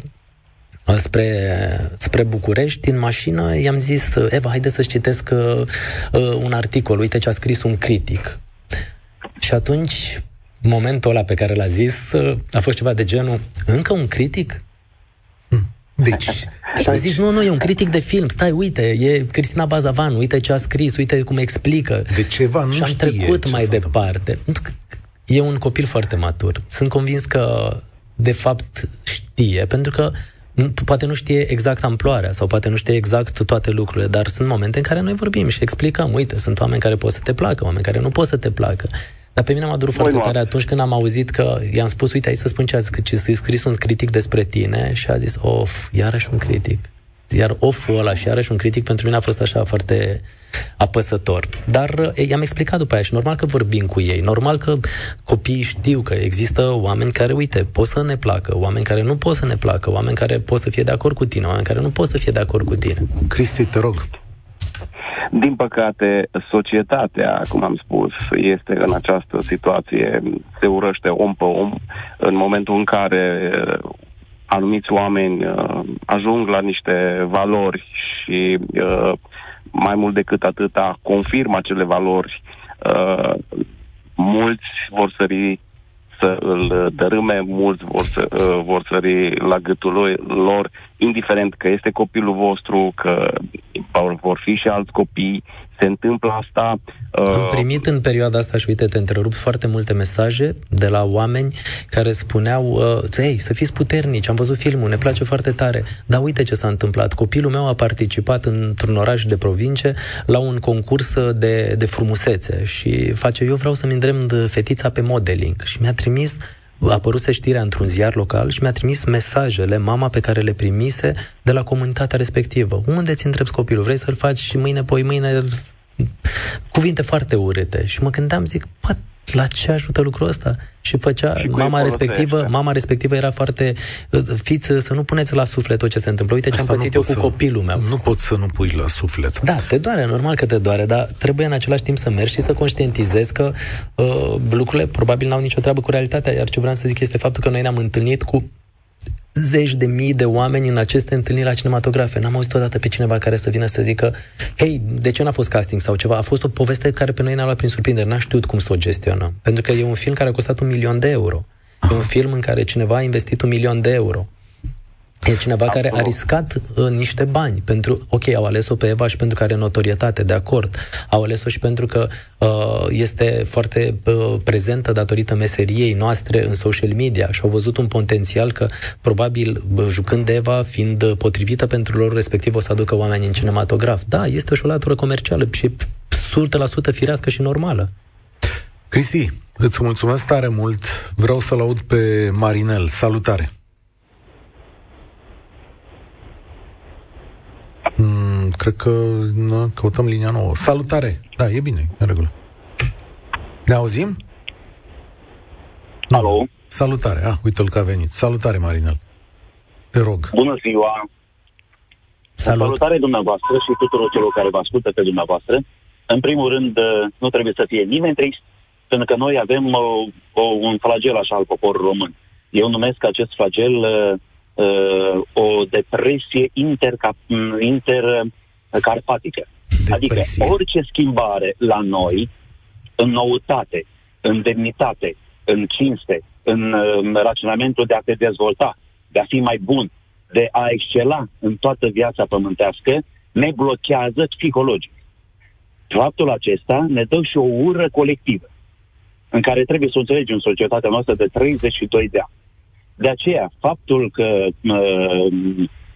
spre, spre București, în mașină, i-am zis, Eva, haide să-ți citesc uh, uh, un articol, uite ce a scris un critic. Și atunci, momentul ăla pe care l-a zis, uh, a fost ceva de genul, încă un critic? Hm. Deci, și am zis, nu, nu, e un critic de film, stai, uite, e Cristina Bazavan, uite ce a scris, uite cum explică. De ceva nu Și am trecut mai departe. E un copil foarte matur. Sunt convins că, de fapt, știe, pentru că poate nu știe exact amploarea sau poate nu știe exact toate lucrurile, dar sunt momente în care noi vorbim și explicăm, uite, sunt oameni care pot să te placă, oameni care nu pot să te placă. Dar pe mine m-a durut foarte tare atunci când am auzit că i-am spus, uite, aici să spun ce a scris un critic despre tine și a zis, of, iarăși un critic. Iar off-ul ăla și iarăși un critic pentru mine a fost așa foarte apăsător. Dar i-am explicat după aia și normal că vorbim cu ei, normal că copiii știu că există oameni care, uite, pot să ne placă, oameni care nu pot să ne placă, oameni care pot să fie de acord cu tine, oameni care nu pot să fie de acord cu tine. Cristi, te rog. Din păcate, societatea, cum am spus, este în această situație, se urăște om pe om în momentul în care anumiți oameni uh, ajung la niște valori și uh, mai mult decât atâta confirmă acele valori, uh, mulți vor sări să îl dărâme, mulți vor, să, uh, vor sări la gâtul lor, indiferent că este copilul vostru, că vor fi și alți copii, se întâmplă asta. Uh... Am primit în perioada asta, și uite, te întrerup, foarte multe mesaje de la oameni care spuneau, uh, hei, să fiți puternici, am văzut filmul, ne place foarte tare, dar uite ce s-a întâmplat. Copilul meu a participat într-un oraș de provincie la un concurs de, de frumusețe și face, eu vreau să-mi îndremn fetița pe modeling și mi-a trimis a apăruse știrea într-un ziar local și mi-a trimis mesajele mama pe care le primise de la comunitatea respectivă. Unde ți întrebi copilul? Vrei să-l faci și mâine, poi mâine cuvinte foarte urâte. Și mă gândeam, zic, bă, la ce ajută lucrul ăsta? Și făcea, și mama respectivă, mama respectivă era foarte, fiți să nu puneți la suflet tot ce se întâmplă. Uite ce Asta am pățit eu cu să, copilul meu. Nu pot să nu pui la suflet. Da, te doare, normal că te doare, dar trebuie în același timp să mergi și să conștientizezi că uh, lucrurile probabil n-au nicio treabă cu realitatea, iar ce vreau să zic este faptul că noi ne-am întâlnit cu zeci de mii de oameni în aceste întâlniri la cinematografe. N-am auzit odată pe cineva care să vină să zică hei, de ce n-a fost casting sau ceva? A fost o poveste care pe noi ne-a luat prin surprindere. N-a știut cum să o gestionăm. Pentru că e un film care a costat un milion de euro. E un film în care cineva a investit un milion de euro. E cineva care a riscat uh, niște bani pentru, ok, au ales-o pe Eva și pentru că are notorietate, de acord. Au ales-o și pentru că uh, este foarte uh, prezentă datorită meseriei noastre în social media și au văzut un potențial că probabil uh, jucând Eva, fiind uh, potrivită pentru lor respectiv, o să aducă oameni în cinematograf. Da, este și o latură comercială și 100% firească și normală. Cristi, îți mulțumesc tare mult. Vreau să-l aud pe Marinel. Salutare! Mm, cred că nu, căutăm linia nouă. Salutare! Da, e bine, în regulă. Ne auzim? Alo? Salutare. Ah, uite-l că a venit. Salutare, Marinel. Te rog. Bună ziua! Salut. Salutare dumneavoastră și tuturor celor care vă ascultă pe dumneavoastră. În primul rând, uh, nu trebuie să fie nimeni trist, pentru că noi avem o, uh, o, un flagel așa al poporului român. Eu numesc acest flagel uh, uh, o depresie intercap, intercarpatică. Adică orice schimbare la noi, în noutate, în demnitate, în cinste, în uh, raționamentul de a te dezvolta, de a fi mai bun, de a excela în toată viața pământească, ne blochează psihologic. Faptul acesta ne dă și o ură colectivă, în care trebuie să o înțelegem societatea noastră de 32 de ani. De aceea, faptul că uh,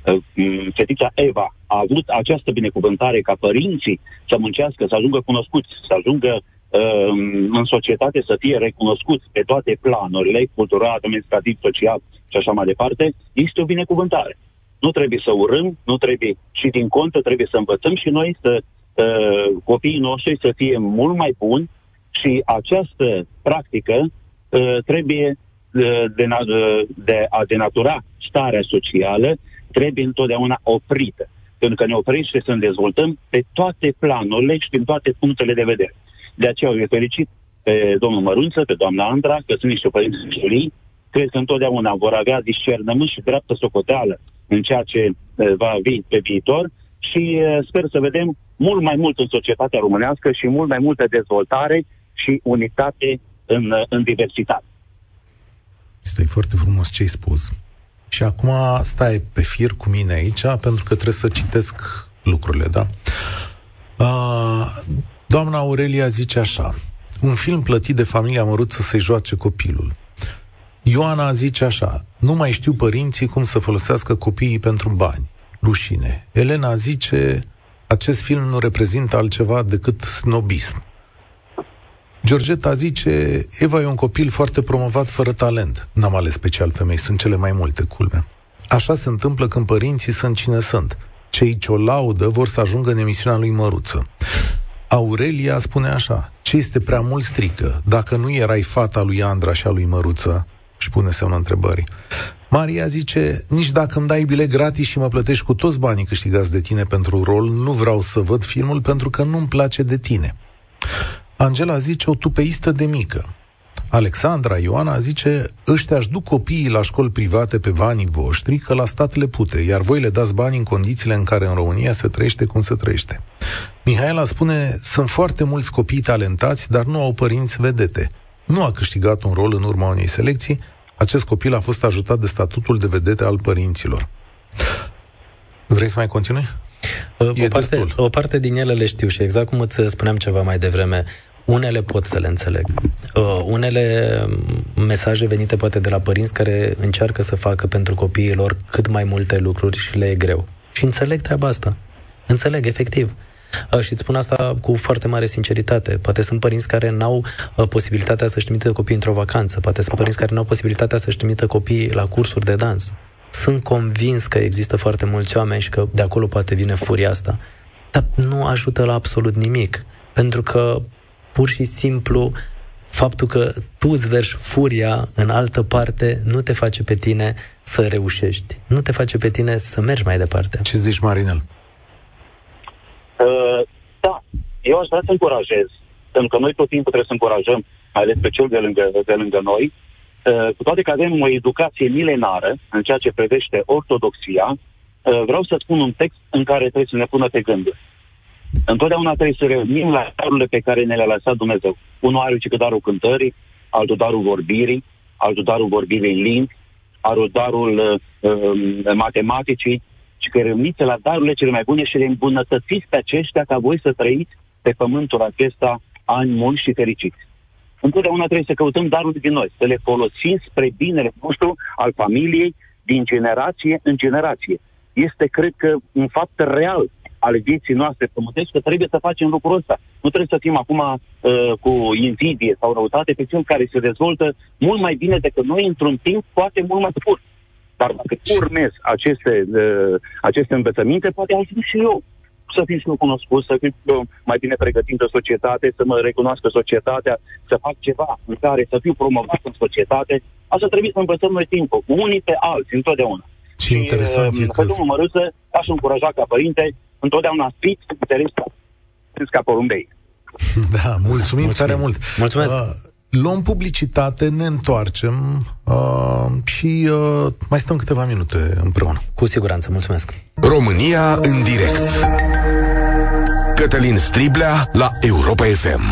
uh, fetița Eva a avut această binecuvântare ca părinții să muncească, să ajungă cunoscuți, să ajungă uh, în societate să fie recunoscuți pe toate planurile, cultural, administrativ, social și așa mai departe, este o binecuvântare. Nu trebuie să urâm, nu trebuie, și din contă trebuie să învățăm și noi să uh, copiii noștri să fie mult mai buni și această practică uh, trebuie uh, de, de a denatura starea socială, trebuie întotdeauna oprită. Pentru că ne oprește să ne dezvoltăm pe toate planurile și din toate punctele de vedere. De aceea eu felicit pe domnul Mărunță, pe doamna Andra, că sunt niște părinți jurii, cred că întotdeauna vor avea discernământ și dreaptă socoteală în ceea ce va fi pe viitor și sper să vedem mult mai mult în societatea românească și mult mai multă dezvoltare și unitate în, în diversitate. Este foarte frumos ce ai spus. Și acum stai pe fir cu mine aici, pentru că trebuie să citesc lucrurile, da? Uh, doamna Aurelia zice așa, un film plătit de familia Măruță să-i joace copilul. Ioana zice așa, nu mai știu părinții cum să folosească copiii pentru bani. Rușine. Elena zice, acest film nu reprezintă altceva decât snobism. Georgeta zice, Eva e un copil foarte promovat fără talent. N-am ales special femei, sunt cele mai multe, culme. Așa se întâmplă când părinții sunt cine sunt. Cei ce o laudă vor să ajungă în emisiunea lui Măruță. Aurelia spune așa, ce este prea mult strică, dacă nu erai fata lui Andra și a lui Măruță, și pune semnul întrebării. Maria zice, nici dacă îmi dai bilet gratis și mă plătești cu toți banii câștigați de tine pentru rol, nu vreau să văd filmul pentru că nu-mi place de tine. Angela zice o tupeistă de mică. Alexandra Ioana zice, ăștia își duc copiii la școli private pe banii voștri, că la stat le pute, iar voi le dați bani în condițiile în care în România se trăiește cum se trăiește. Mihaela spune, sunt foarte mulți copii talentați, dar nu au părinți vedete. Nu a câștigat un rol în urma unei selecții, acest copil a fost ajutat de statutul de vedete al părinților. Vrei să mai continui? E o, parte, o parte din ele le știu și exact cum îți spuneam ceva mai devreme, unele pot să le înțeleg. Uh, unele mesaje venite poate de la părinți care încearcă să facă pentru copiii lor cât mai multe lucruri și le e greu. Și înțeleg treaba asta. Înțeleg, efectiv. Uh, și îți spun asta cu foarte mare sinceritate. Poate sunt părinți care n-au uh, posibilitatea să-și trimită copiii într-o vacanță. Poate sunt părinți care n-au posibilitatea să-și trimită copiii la cursuri de dans. Sunt convins că există foarte mulți oameni și că de acolo poate vine furia asta. Dar nu ajută la absolut nimic. Pentru că pur și simplu faptul că tu îți vergi furia în altă parte nu te face pe tine să reușești. Nu te face pe tine să mergi mai departe. Ce zici, Marinel? Uh, da, eu aș vrea să încurajez, pentru că noi tot timpul trebuie să încurajăm, mai ales pe cel de lângă, de lângă noi, uh, cu toate că avem o educație milenară în ceea ce privește ortodoxia, uh, vreau să spun un text în care trebuie să ne pună pe gânduri. Întotdeauna trebuie să revenim la darurile pe care ne le-a lăsat Dumnezeu. Unul are că darul cântării, altul darul vorbirii, altul darul vorbirii în limbi, altul darul uh, uh, matematicii, și că reuniți la darurile cele mai bune și le îmbunătățiți pe aceștia ca voi să trăiți pe pământul acesta ani mulți și fericiți. Întotdeauna trebuie să căutăm darul din noi, să le folosim spre binele nostru al familiei din generație în generație. Este, cred că, un fapt real ale vieții noastre pământești, că trebuie să facem lucrul ăsta. Nu trebuie să fim acum uh, cu invidie sau răutate pe cel care se dezvoltă mult mai bine decât noi într-un timp poate mult mai scurt. Dar dacă tu urmezi aceste, uh, aceste învățăminte, poate am fi și eu să fiu și eu cunoscut, să fiu uh, mai bine pregătit de societate, să mă recunoască societatea, să fac ceva în care să fiu promovat în societate. Asta trebuie să învățăm noi timpul, unii pe alții, întotdeauna. Ce interesant și, uh, e că... domnul Mărâță, aș încuraja ca părinte, întotdeauna fiți interesat ca porumbei. Da, mulțumim, mulțumim tare mult. Mulțumesc. Uh, luăm publicitate, ne întoarcem uh, și uh, mai stăm câteva minute împreună. Cu siguranță, mulțumesc. România în direct. Cătălin Striblea la Europa FM.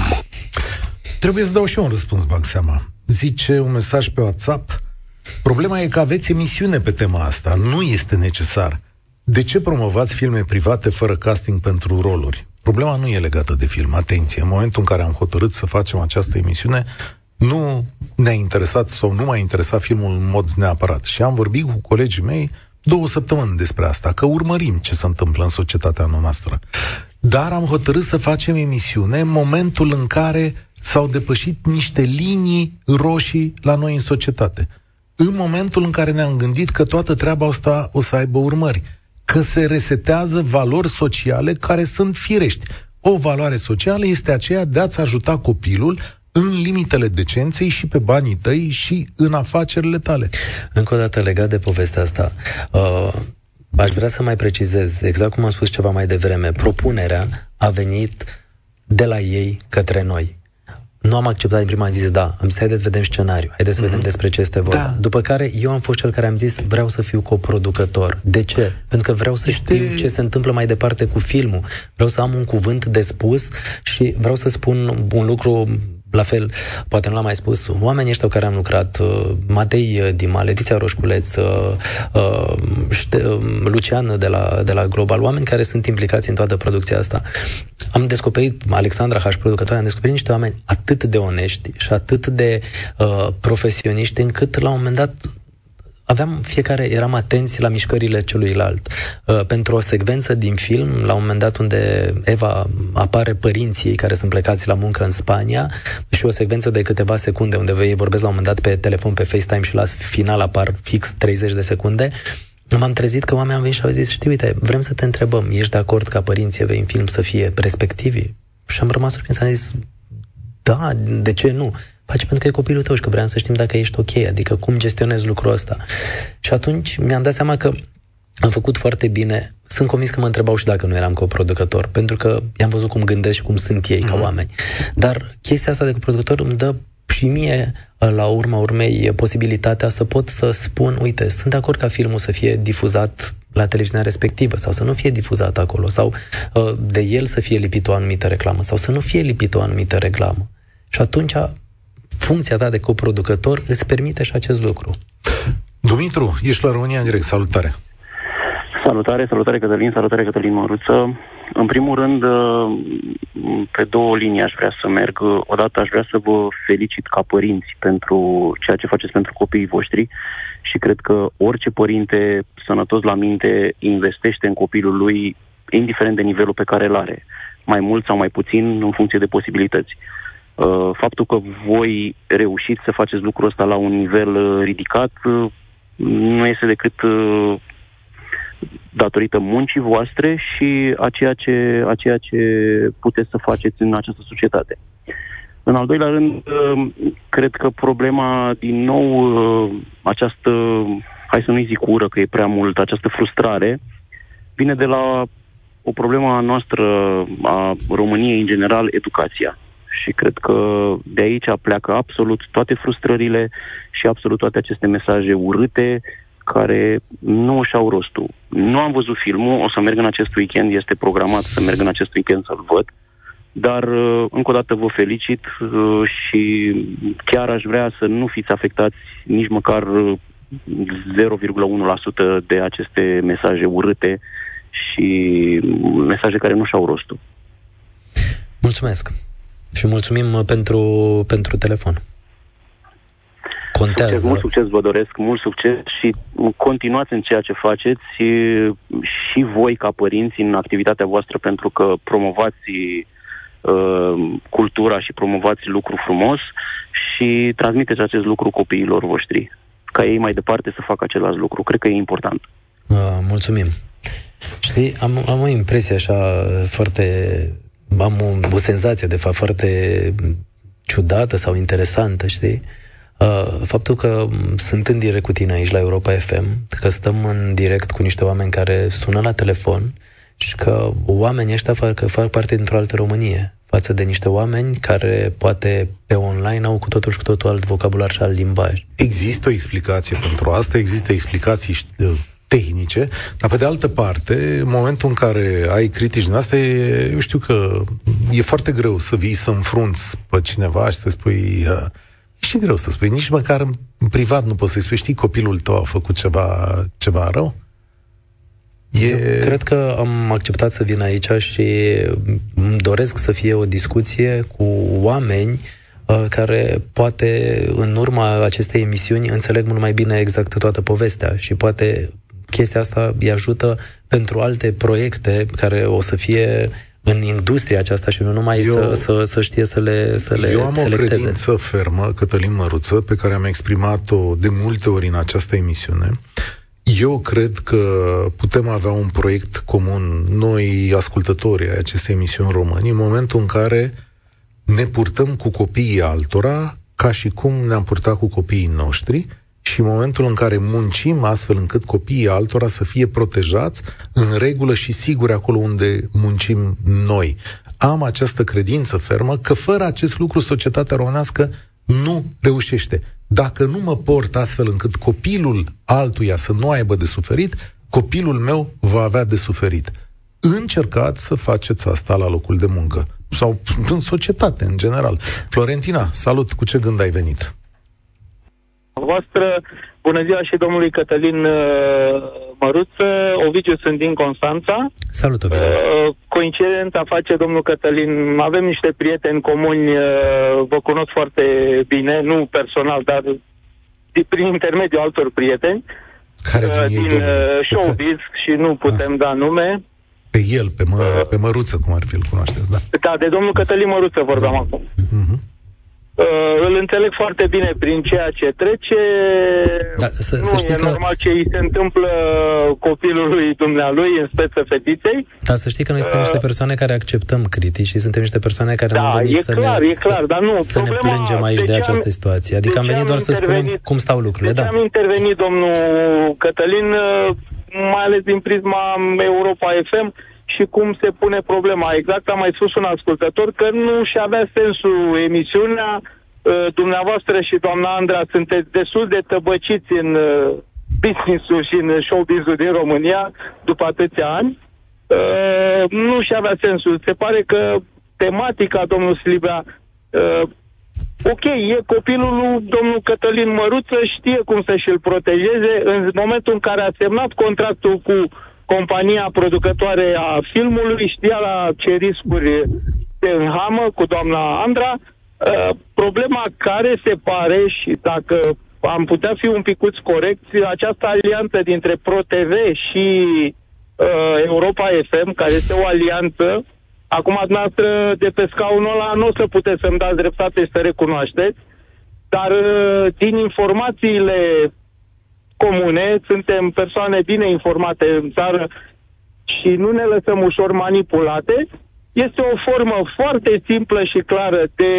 Trebuie să dau și eu un răspuns, bag seama. Zice un mesaj pe WhatsApp. Problema e că aveți emisiune pe tema asta. Nu este necesar. De ce promovați filme private fără casting pentru roluri? Problema nu e legată de film. Atenție, în momentul în care am hotărât să facem această emisiune, nu ne-a interesat sau nu m-a interesat filmul în mod neapărat. Și am vorbit cu colegii mei două săptămâni despre asta, că urmărim ce se întâmplă în societatea noastră. Dar am hotărât să facem emisiune în momentul în care s-au depășit niște linii roșii la noi în societate. În momentul în care ne-am gândit că toată treaba asta o să aibă urmări că se resetează valori sociale care sunt firești. O valoare socială este aceea de a-ți ajuta copilul în limitele decenței și pe banii tăi și în afacerile tale. Încă o dată legat de povestea asta, uh, aș vrea să mai precizez, exact cum am spus ceva mai devreme, propunerea a venit de la ei către noi nu am acceptat din prima zis, da, am zis, haideți să vedem scenariu, haideți să mm-hmm. vedem despre ce este vorba. Da. După care eu am fost cel care am zis, vreau să fiu coproducător. De ce? Pentru că vreau să este... știu ce se întâmplă mai departe cu filmul. Vreau să am un cuvânt de spus și vreau să spun un lucru la fel, poate nu l-am mai spus, oamenii ăștia care am lucrat, uh, Matei uh, Dima, Letiția Roșculeț, uh, uh, uh, Lucian de la, de la Global, oameni care sunt implicați în toată producția asta. Am descoperit, Alexandra H. producătoare, am descoperit niște oameni atât de onești și atât de uh, profesioniști încât la un moment dat aveam fiecare, eram atenți la mișcările celuilalt. Uh, pentru o secvență din film, la un moment dat unde Eva apare părinții care sunt plecați la muncă în Spania și o secvență de câteva secunde unde ei vorbesc la un moment dat pe telefon, pe FaceTime și la final apar fix 30 de secunde, M-am trezit că oamenii au venit și au zis, știi, uite, vrem să te întrebăm, ești de acord ca părinții vei în film să fie respectivi? Și am rămas surprins, am zis, da, de ce nu? Faci pentru că e copilul tău și că vreau să știm dacă ești ok, adică cum gestionezi lucrul ăsta. Și atunci mi-am dat seama că am făcut foarte bine. Sunt convins că mă întrebau și dacă nu eram coproducător, pentru că i-am văzut cum gândesc și cum sunt ei ca mm-hmm. oameni. Dar chestia asta de coproducător îmi dă și mie, la urma urmei, posibilitatea să pot să spun, uite, sunt de acord ca filmul să fie difuzat la televiziunea respectivă sau să nu fie difuzat acolo sau uh, de el să fie lipită o anumită reclamă sau să nu fie lipită o anumită reclamă. Și atunci funcția ta de coproducător îți permite și acest lucru. Dumitru, ești la România în direct. Salutare! Salutare, salutare Cătălin, salutare Cătălin Măruță. În primul rând, pe două linii aș vrea să merg. Odată aș vrea să vă felicit ca părinți pentru ceea ce faceți pentru copiii voștri și cred că orice părinte sănătos la minte investește în copilul lui, indiferent de nivelul pe care îl are, mai mult sau mai puțin în funcție de posibilități. Uh, faptul că voi reușiți să faceți lucrul ăsta la un nivel uh, ridicat uh, nu este decât datorită muncii voastre și a ceea, ce, a ceea ce puteți să faceți în această societate. În al doilea rând, cred că problema, din nou, această, hai să nu zic ură, că e prea mult, această frustrare, vine de la o problemă a noastră, a României în general, educația. Și cred că de aici pleacă absolut toate frustrările și absolut toate aceste mesaje urâte care nu își au rostul. Nu am văzut filmul, o să merg în acest weekend, este programat să merg în acest weekend să-l văd, dar uh, încă o dată vă felicit uh, și chiar aș vrea să nu fiți afectați nici măcar 0,1% uh, de aceste mesaje urâte și mesaje care nu și-au rostul. Mulțumesc! Și mulțumim uh, pentru, pentru telefon. Contează. Succes, mult succes vă doresc, mult succes și continuați în ceea ce faceți și, și voi ca părinți în activitatea voastră pentru că promovați uh, cultura și promovați lucru frumos și transmiteți acest lucru copiilor voștri ca ei mai departe să facă același lucru. Cred că e important. Uh, mulțumim. Știi, Știi, am, am o impresie așa foarte... Am o, o senzație, de fapt, foarte ciudată sau interesantă, știi? Uh, faptul că sunt în direct cu tine aici la Europa FM, că stăm în direct cu niște oameni care sună la telefon și că oamenii ăștia fac, fac parte dintr-o altă Românie față de niște oameni care poate pe online au cu totul și cu totul alt vocabular și alt limbaj. Există o explicație pentru asta, există explicații tehnice, dar pe de altă parte, în momentul în care ai critici din asta, e, eu știu că e foarte greu să vii să înfrunți pe cineva și să spui... Uh, e și greu să spui, nici măcar în privat nu poți să-i spui, știi, copilul tău a făcut ceva, ceva rău? E... Eu cred că am acceptat să vin aici și îmi doresc să fie o discuție cu oameni uh, care poate în urma acestei emisiuni înțeleg mult mai bine exact toată povestea și poate chestia asta îi ajută pentru alte proiecte care o să fie în industria aceasta și nu numai eu, să, să, să știe să le să le Eu am selecteze. o credință fermă, Cătălin Măruță, pe care am exprimat-o de multe ori în această emisiune. Eu cred că putem avea un proiect comun, noi ascultătorii ai acestei emisiuni români, în momentul în care ne purtăm cu copiii altora ca și cum ne-am purtat cu copiii noștri și în momentul în care muncim astfel încât copiii altora să fie protejați în regulă și siguri acolo unde muncim noi. Am această credință fermă că fără acest lucru societatea românească nu reușește. Dacă nu mă port astfel încât copilul altuia să nu aibă de suferit, copilul meu va avea de suferit. Încercați să faceți asta la locul de muncă sau în societate, în general. Florentina, salut, cu ce gând ai venit? Voastră. Bună ziua și domnului Cătălin uh, Măruță. Ovidiu sunt din Constanța. Salut, Ovidiu. Uh, coincidența face, domnul Cătălin, avem niște prieteni comuni, uh, vă cunosc foarte bine, nu personal, dar prin intermediul altor prieteni. Care din, din showbiz și nu putem ah. da nume. Pe el, pe, mă, pe Măruță, cum ar fi, îl cunoașteți, da. Da, de domnul Cătălin Măruță vorbeam da. acum. Uh-huh. Uh, îl înțeleg foarte bine prin ceea ce trece. Da, să, nu să știi e că... normal ce îi se întâmplă copilului dumnealui, în speță fetiței. Da, să știi că noi suntem uh, niște persoane care acceptăm critici și suntem niște persoane care da, am venit e să clar, ne, e clar, dar nu, să ne plângem aici de, de această situație. Adică am venit doar să spunem cum stau lucrurile. De da. am intervenit, domnul Cătălin, uh, mai ales din prisma Europa FM, și cum se pune problema. Exact am mai spus un ascultător că nu și avea sensul emisiunea Uh, dumneavoastră și doamna Andra sunteți destul de tăbăciți în uh, business-ul și în showbiz-ul din România după atâția ani. Uh, nu și avea sensul. Se pare că tematica, domnul Slibea, ok, e copilul lui domnul Cătălin Măruță, știe cum să și-l protejeze. În momentul în care a semnat contractul cu compania producătoare a filmului, știa la ce riscuri se înhamă cu doamna Andra, Uh, problema care se pare și dacă am putea fi un picuț corecți, această alianță dintre ProTV și uh, Europa FM, care este o alianță, acum dumneavoastră de pe scaunul ăla nu o să puteți să-mi dați dreptate și să recunoașteți, dar uh, din informațiile comune, suntem persoane bine informate în țară și nu ne lăsăm ușor manipulate, este o formă foarte simplă și clară de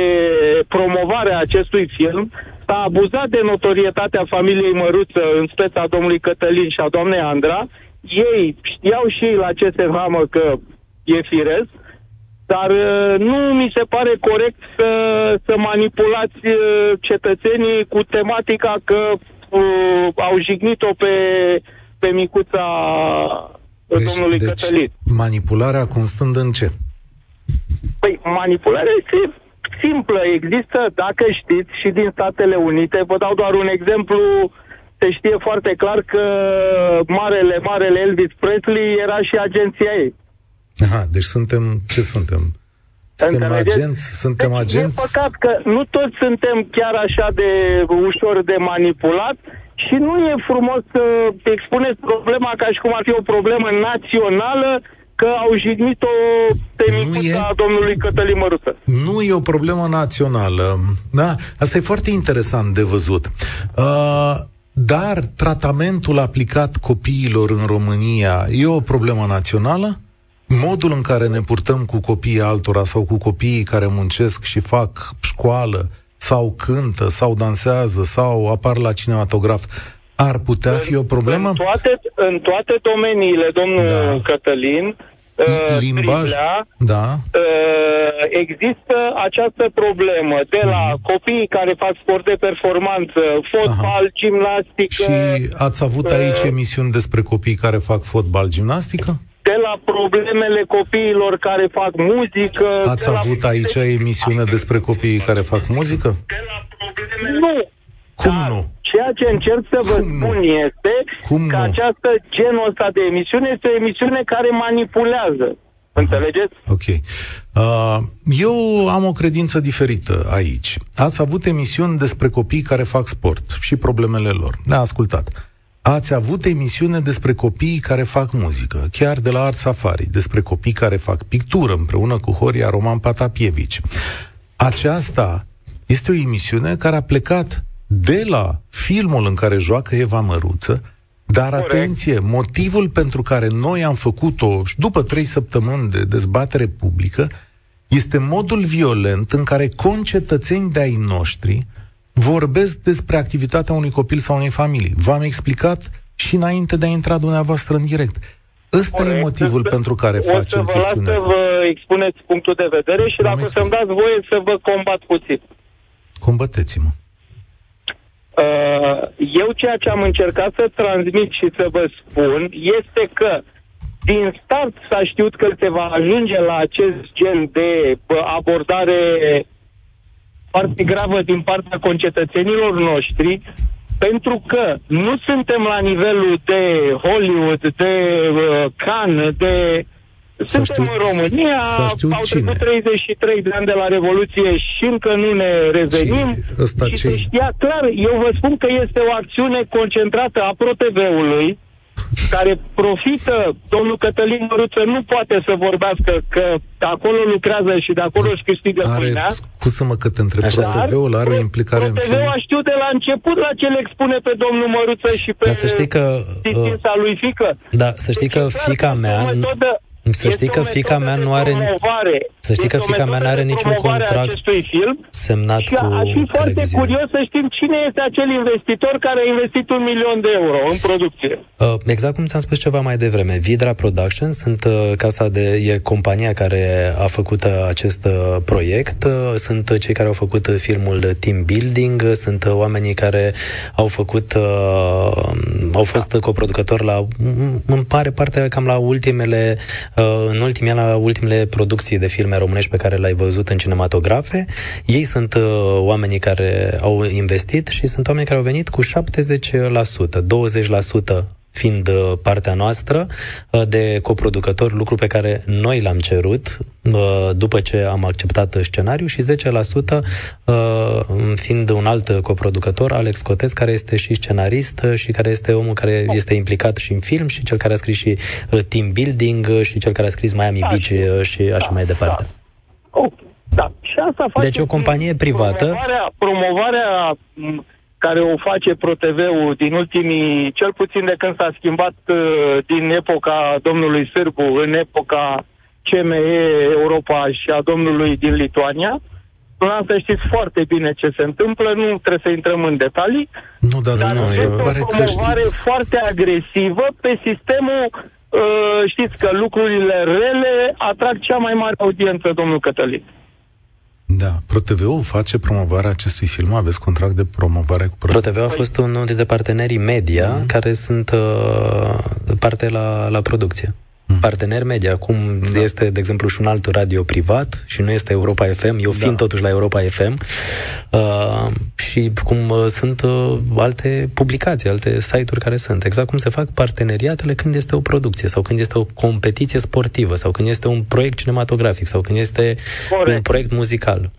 promovare a acestui film. S-a abuzat de notorietatea familiei Măruță în speța domnului Cătălin și a doamnei Andra. Ei știau și ei la ce se hamă că e firesc, dar uh, nu mi se pare corect să, să manipulați uh, cetățenii cu tematica că uh, au jignit-o pe, pe micuța deci, domnului deci Cătălin. manipularea constând în ce? Păi, manipularea este simplă. Există, dacă știți, și din Statele Unite. Vă dau doar un exemplu. Se știe foarte clar că marele, marele Elvis Presley era și agenția ei. Aha, deci suntem, ce suntem? Suntem agenți? Suntem deci agenți? E păcat că nu toți suntem chiar așa de ușor de manipulat și nu e frumos să expuneți problema ca și cum ar fi o problemă națională că au jignit-o pe micuța domnului Cătălin Măruță. Nu e o problemă națională. Da? Asta e foarte interesant de văzut. Uh, dar tratamentul aplicat copiilor în România e o problemă națională? Modul în care ne purtăm cu copiii altora sau cu copiii care muncesc și fac școală sau cântă sau dansează sau apar la cinematograf ar putea fi o problemă? În toate, în toate domeniile, domnul da. Cătălin, limbaj, Striblea, da. Uh, există această problemă de la mm. copiii care fac sport de performanță, fotbal, Aha. gimnastică. Și ați avut aici uh, emisiuni despre copii care fac fotbal, gimnastică? De la problemele copiilor care fac muzică. Ați avut la... aici emisiune despre copiii care fac muzică? De la problemele... Nu. Cum da. nu? Ceea ce încerc să vă Cum spun nu? este Cum că nu? această genul ăsta de emisiune este o emisiune care manipulează. Aha. Înțelegeți? Ok. Uh, eu am o credință diferită aici. Ați avut emisiuni despre copii care fac sport și problemele lor. Le-a ascultat. Ați avut emisiune despre copiii care fac muzică, chiar de la Art Safari, despre copii care fac pictură împreună cu Horia Roman Patapievici. Aceasta este o emisiune care a plecat de la filmul în care joacă Eva Măruță, dar Corect. atenție, motivul pentru care noi am făcut-o după trei săptămâni de dezbatere publică este modul violent în care concetățeni de ai noștri vorbesc despre activitatea unui copil sau unei familii. V-am explicat și înainte de a intra dumneavoastră în direct. Ăsta Corect. e motivul o pentru care facem chestiunea asta. să vă expuneți punctul de vedere și dacă să-mi dați voie să vă combat puțin. Combăteți-mă. Uh, eu ceea ce am încercat să transmit și să vă spun este că din start s-a știut că se va ajunge la acest gen de abordare foarte gravă din partea concetățenilor noștri, pentru că nu suntem la nivelul de Hollywood, de uh, Cannes, de suntem știu, în România, au cine. trecut 33 de ani de la Revoluție și încă nu ne revenim. Și, și se știa clar, eu vă spun că este o acțiune concentrată a ProTV-ului, care profită, domnul Cătălin Măruță nu poate să vorbească că acolo lucrează și de acolo își câștigă are, pâinea. Scuză-mă că te întreb, ProTV-ul are o implicare în film? a știut de la început la ce le expune pe domnul Măruță și pe da, să știi că, uh, lui Fică. Da, să știi deci, că fica mea... Metodă, să știi că fica mea nu are... Să știi că fica mea nu are niciun contract film semnat și cu aș fi foarte curios să știm cine este acel investitor care a investit un milion de euro în producție. Uh, exact cum ți-am spus ceva mai devreme. Vidra Production sunt uh, casa de... e compania care a făcut uh, acest proiect. Sunt cei care au făcut filmul Team Building, sunt oamenii care au făcut... au fost da. coproducători la... în pare parte cam la ultimele Uh, în ultimii ani, la ultimele producții de filme românești pe care le-ai văzut în cinematografe. Ei sunt uh, oamenii care au investit și sunt oameni care au venit cu 70%, 20% fiind uh, partea noastră uh, de coproducător, lucru pe care noi l-am cerut uh, după ce am acceptat scenariu și 10% fiind un alt coproducător, Alex Cotez, care este și scenarist și care este omul care este implicat și în film și cel care a scris și team building și cel care a scris Miami da, Beach și așa da, mai departe. Da. Oh, da. Și asta face deci o companie privată. Promovarea, promovarea care o face ProTV-ul din ultimii, cel puțin de când s-a schimbat uh, din epoca domnului Sârbu în epoca CME Europa și a domnului din Lituania. Dumneavoastră știți foarte bine ce se întâmplă, nu trebuie să intrăm în detalii. Nu, dar, dar nu, este o promovare foarte agresivă pe sistemul Uh, știți că lucrurile rele atrag cea mai mare audiență, domnul Cătălin. Da, ProTV-ul face promovarea acestui film? Aveți contract de promovare cu ProTV? ProTV a fost unul dintre partenerii media mm. care sunt uh, parte la, la producție. Mm. Partener media, cum da. este, de exemplu, și un alt radio privat și nu este Europa FM, eu fiind da. totuși la Europa FM uh, și cum uh, sunt uh, alte publicații, alte site-uri care sunt. Exact cum se fac parteneriatele când este o producție sau când este o competiție sportivă sau când este un proiect cinematografic sau când este Corect. un proiect muzical.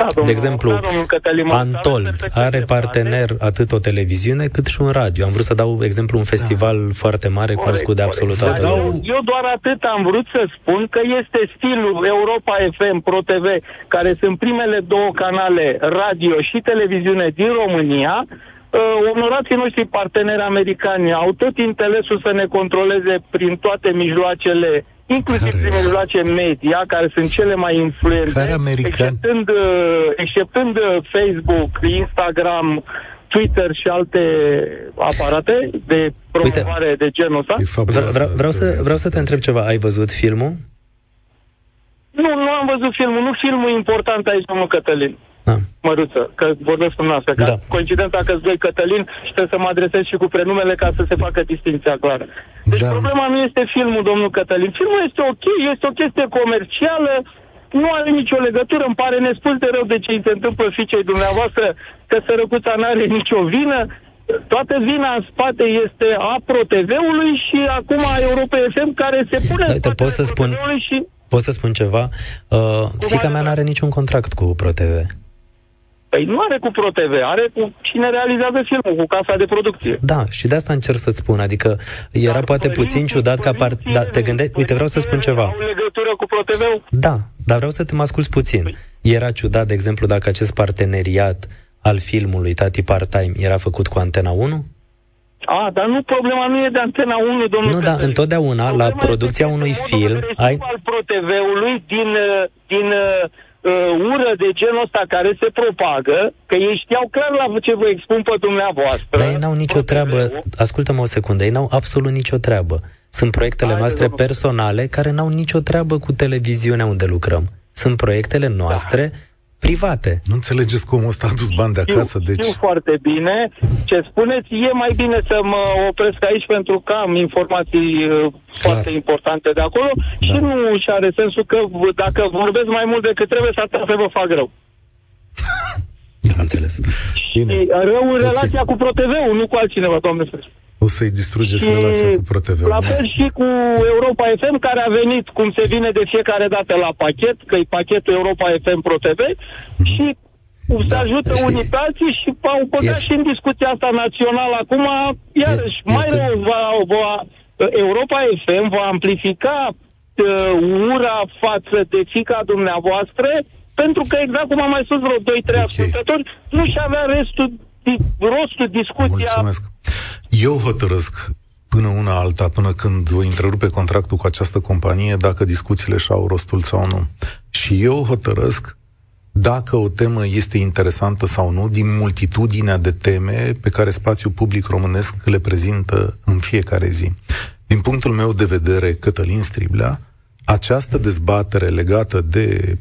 Da, domnul, de exemplu, da, Cătălin, Antold are partener atât o televiziune cât și un radio. Am vrut să dau exemplu un festival da. foarte mare corect, cunoscut de absolut toată dau... Eu doar atât am vrut să spun că este stilul Europa FM, Pro TV, care sunt primele două canale radio și televiziune din România, uh, onorații noștri parteneri americani au tot interesul să ne controleze prin toate mijloacele inclusiv care? prin mijloace media, care sunt cele mai influente, care exceptând, uh, exceptând uh, Facebook, Instagram, Twitter și alte aparate de promovare Uite, de genul ăsta. Vreau, vreau, vreau, să, vreau să te întreb ceva. Ai văzut filmul? Nu, nu am văzut filmul. Nu filmul important aici, domnul Cătălin. Da. Măruță, că vorbesc cu noastră. Ca da. coincidența că doi Cătălin și trebuie să mă adresez și cu prenumele ca să se facă distinția clară. Deci da. problema nu este filmul, domnul Cătălin. Filmul este ok, este o chestie comercială, nu are nicio legătură, îmi pare nespus de rău de ce îi se întâmplă fiicei dumneavoastră, că sărăcuța nu are nicio vină. Toată vina în spate este a ProTV-ului și acum a Europa FM care se pune da, în pot să spun, și... Pot să spun ceva? Uh, fica mea nu are niciun contract cu ProTV. Păi nu are cu ProTV, are cu cine realizează filmul, cu casa de producție. Da, și de asta încerc să-ți spun, adică era Dar poate puțin ciudat ca par... Da, te gândești, uite, vreau să spun ceva. Au legătură cu ProTV? Da, dar vreau să te mă asculți puțin. Păi. Era ciudat, de exemplu, dacă acest parteneriat al filmului Tati Part-Time era făcut cu Antena 1? A, dar nu, problema nu e de Antena 1, domnule. Nu, dar întotdeauna, problema la producția unui film... Ai... al ProTV-ului din, din uh, ură de genul ăsta care se propagă, că ei știau clar la ce vă expun pe dumneavoastră. Dar ei n-au nicio treabă, ascultă-mă o secundă, ei n-au absolut nicio treabă. Sunt proiectele Hai, noastre personale care n-au nicio treabă cu televiziunea unde lucrăm. Sunt proiectele noastre da private. Nu înțelegeți cum ăsta a adus bani de acasă, știu, deci... Știu foarte bine ce spuneți. E mai bine să mă opresc aici pentru că am informații uh, Clar. foarte importante de acolo da. și nu și are sensul că dacă vorbesc mai mult decât trebuie, s-ar să vă fac rău. Am înțeles. Bine. Și rău în okay. relația cu ProTV-ul, nu cu altcineva, doamne ferește. O să-i distrugeți și relația cu ProTV. La fel și cu Europa FM, care a venit cum se vine de fiecare dată la pachet, că e pachetul Europa FM ProTV, mm-hmm. și se da, ajută știi. unii pe alții și au băgat și în discuția asta națională acum, iarăși, e, mai rău va, va, Europa FM va amplifica uh, ura față de fica dumneavoastră, pentru că exact cum am mai spus vreo 2-3 okay. ascultători, nu și avea restul, rostul discuția Mulțumesc. Eu hotărăsc până una alta, până când voi întrerupe contractul cu această companie, dacă discuțiile și-au rostul sau nu. Și eu hotărăsc dacă o temă este interesantă sau nu, din multitudinea de teme pe care spațiul public românesc le prezintă în fiecare zi. Din punctul meu de vedere, Cătălin Striblea, această dezbatere legată de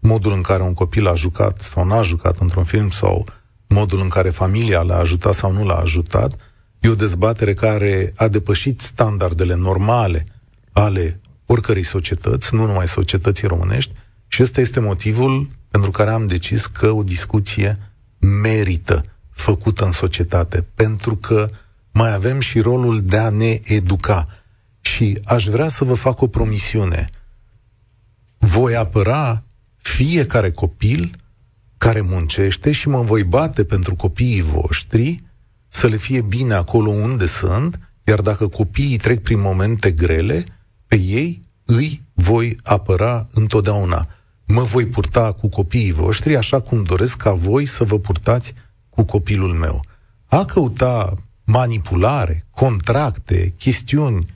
modul în care un copil a jucat sau n-a jucat într-un film sau modul în care familia l-a ajutat sau nu l-a ajutat, E o dezbatere care a depășit standardele normale ale oricărei societăți, nu numai societății românești, și ăsta este motivul pentru care am decis că o discuție merită făcută în societate, pentru că mai avem și rolul de a ne educa. Și aș vrea să vă fac o promisiune. Voi apăra fiecare copil care muncește și mă voi bate pentru copiii voștri să le fie bine acolo unde sunt, iar dacă copiii trec prin momente grele, pe ei îi voi apăra întotdeauna. Mă voi purta cu copiii voștri așa cum doresc ca voi să vă purtați cu copilul meu. A căuta manipulare, contracte, chestiuni,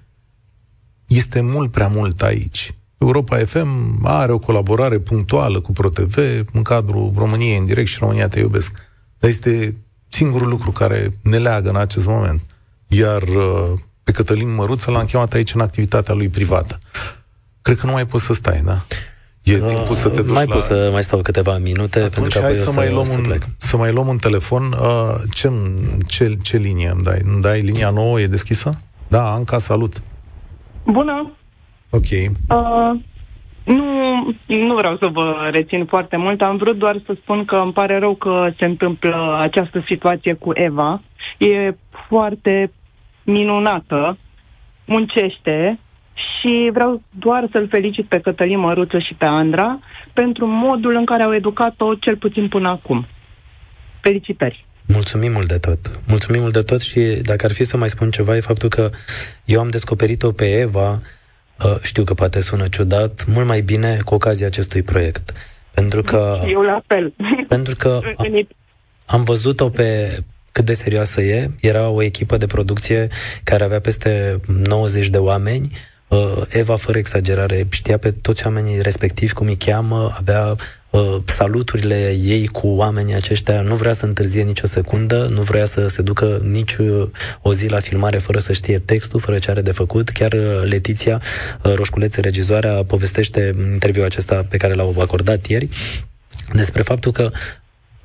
este mult prea mult aici. Europa FM are o colaborare punctuală cu ProTV în cadrul României în direct și România te iubesc. Dar este singurul lucru care ne leagă în acest moment. Iar uh, pe Cătălin Măruță l-am chemat aici în activitatea lui privată. Cred că nu mai poți să stai, da? E uh, timpul să te duci mai la... pot să mai stau câteva minute Atunci pentru că hai să, mai luăm să, un, plec. să mai luăm un telefon. Uh, ce, ce, ce linie îmi dai? Îmi dai linia nouă? E deschisă? Da, Anca, salut! Bună! Ok. Uh, nu, nu vreau să vă rețin foarte mult. Am vrut doar să spun că îmi pare rău că se întâmplă această situație cu Eva. E foarte minunată, muncește și vreau doar să-l felicit pe Cătălin Măruță și pe Andra pentru modul în care au educat-o cel puțin până acum. Felicitări! Mulțumim mult de tot. Mulțumim mult de tot și dacă ar fi să mai spun ceva, e faptul că eu am descoperit-o pe Eva Uh, știu că poate sună ciudat, mult mai bine cu ocazia acestui proiect. Pentru că... Eu la fel. Pentru că am văzut-o pe cât de serioasă e. Era o echipă de producție care avea peste 90 de oameni, Uh, Eva, fără exagerare, știa pe toți oamenii respectivi cum îi cheamă, avea uh, saluturile ei cu oamenii aceștia, nu vrea să întârzie nicio secundă, nu vrea să se ducă nici uh, o zi la filmare fără să știe textul, fără ce are de făcut. Chiar uh, Letiția uh, Roșculețe, regizoarea, povestește în interviul acesta pe care l-au acordat ieri, despre faptul că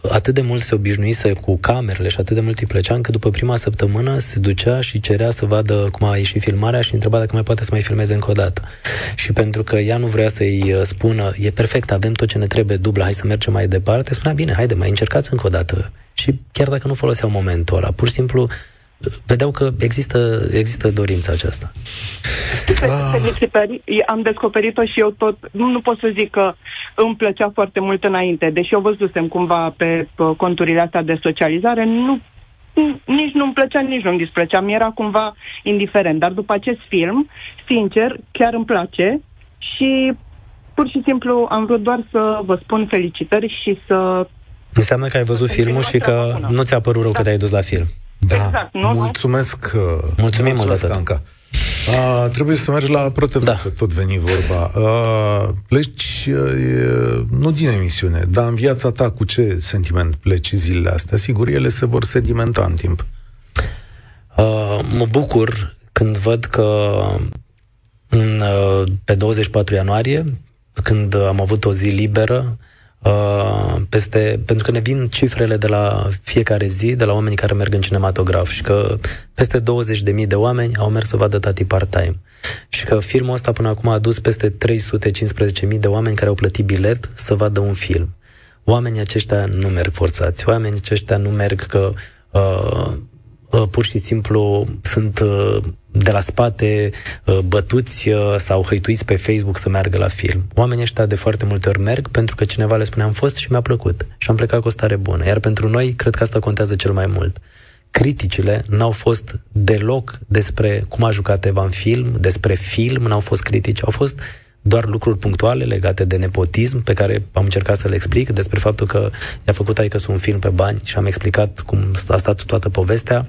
atât de mult se obișnuise cu camerele și atât de mult îi plăcea, încât după prima săptămână se ducea și cerea să vadă cum a ieșit filmarea și întreba dacă mai poate să mai filmeze încă o dată. Și pentru că ea nu vrea să-i uh, spună, e perfect, avem tot ce ne trebuie dubla, hai să mergem mai departe, spunea, bine, haide, mai încercați încă o dată. Și chiar dacă nu foloseau momentul ăla, pur și simplu vedeau că există, există dorința aceasta. Felicitări, am descoperit-o și eu tot, nu, nu pot să zic că îmi plăcea foarte mult înainte, deși eu văzusem cumva pe conturile astea de socializare, nu nici nu-mi plăcea, nici nu-mi displăcea, mi-era cumva indiferent. Dar după acest film, sincer, chiar îmi place și pur și simplu am vrut doar să vă spun felicitări și să... Înseamnă că ai văzut filmul și că nu ți-a părut rău da. că te-ai dus la film. Da, exact, nu? mulțumesc. Mulțumim mult, Anca. A, trebuie să mergi la ProTV, da. că tot veni vorba. A, pleci, e, nu din emisiune, dar în viața ta cu ce sentiment pleci zilele astea? Sigur, ele se vor sedimenta în timp. A, mă bucur când văd că în, pe 24 ianuarie, când am avut o zi liberă, Uh, peste, pentru că ne vin cifrele de la fiecare zi, de la oamenii care merg în cinematograf și că peste 20.000 de oameni au mers să vadă Tati part-time. Și că filmul ăsta până acum a adus peste 315.000 de oameni care au plătit bilet să vadă un film. Oamenii aceștia nu merg forțați, oamenii aceștia nu merg că uh, uh, pur și simplu sunt uh, de la spate uh, bătuți uh, sau hăituiți pe Facebook să meargă la film. Oamenii ăștia de foarte multe ori merg pentru că cineva le spune am fost și mi-a plăcut și am plecat cu o stare bună. Iar pentru noi, cred că asta contează cel mai mult. Criticile n-au fost deloc despre cum a jucat Eva în film, despre film n-au fost critici, au fost doar lucruri punctuale legate de nepotism pe care am încercat să le explic, despre faptul că i-a făcut aică un film pe bani și am explicat cum a stat toată povestea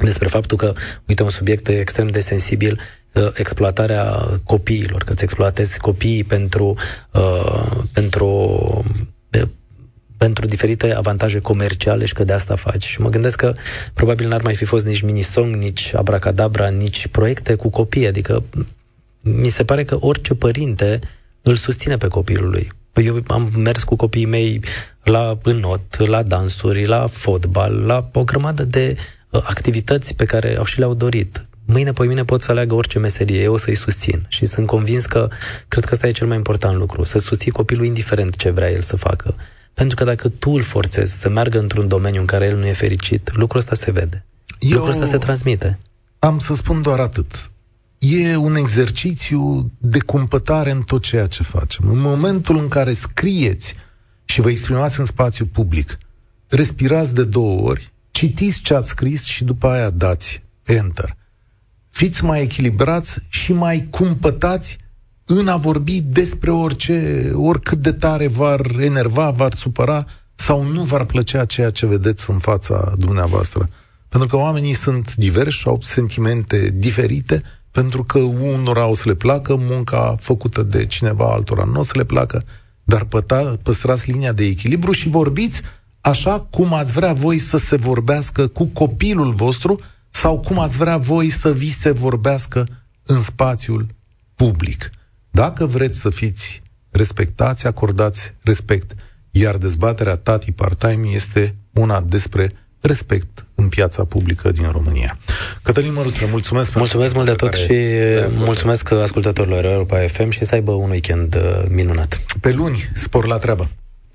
despre faptul că, uite, un subiect extrem de sensibil, uh, exploatarea copiilor, că îți exploatezi copiii pentru, uh, pentru uh, pentru diferite avantaje comerciale și că de asta faci. Și mă gândesc că probabil n-ar mai fi fost nici minisong, nici abracadabra, nici proiecte cu copii. Adică mi se pare că orice părinte îl susține pe copilul lui. Păi eu am mers cu copiii mei la înot, la dansuri, la fotbal, la o grămadă de activități pe care au și le-au dorit. Mâine, pe mine pot să aleagă orice meserie, eu o să-i susțin. Și sunt convins că, cred că ăsta e cel mai important lucru, să susții copilul indiferent ce vrea el să facă. Pentru că dacă tu îl forțezi să meargă într-un domeniu în care el nu e fericit, lucrul ăsta se vede. Eu lucrul ăsta se transmite. Am să spun doar atât. E un exercițiu de cumpătare în tot ceea ce facem. În momentul în care scrieți și vă exprimați în spațiu public, respirați de două ori citiți ce ați scris și după aia dați Enter. Fiți mai echilibrați și mai cumpătați în a vorbi despre orice, oricât de tare v-ar enerva, v-ar supăra sau nu v-ar plăcea ceea ce vedeți în fața dumneavoastră. Pentru că oamenii sunt diversi, au sentimente diferite, pentru că unora o să le placă munca făcută de cineva, altora nu o să le placă, dar păta, păstrați linia de echilibru și vorbiți așa cum ați vrea voi să se vorbească cu copilul vostru sau cum ați vrea voi să vi se vorbească în spațiul public. Dacă vreți să fiți respectați, acordați respect. Iar dezbaterea Tati Part-Time este una despre respect în piața publică din România. Cătălin Măruță, mulțumesc Mulțumesc mult de tot și mulțumesc ascultătorilor Europa FM și să aibă un weekend uh, minunat. Pe luni, spor la treabă!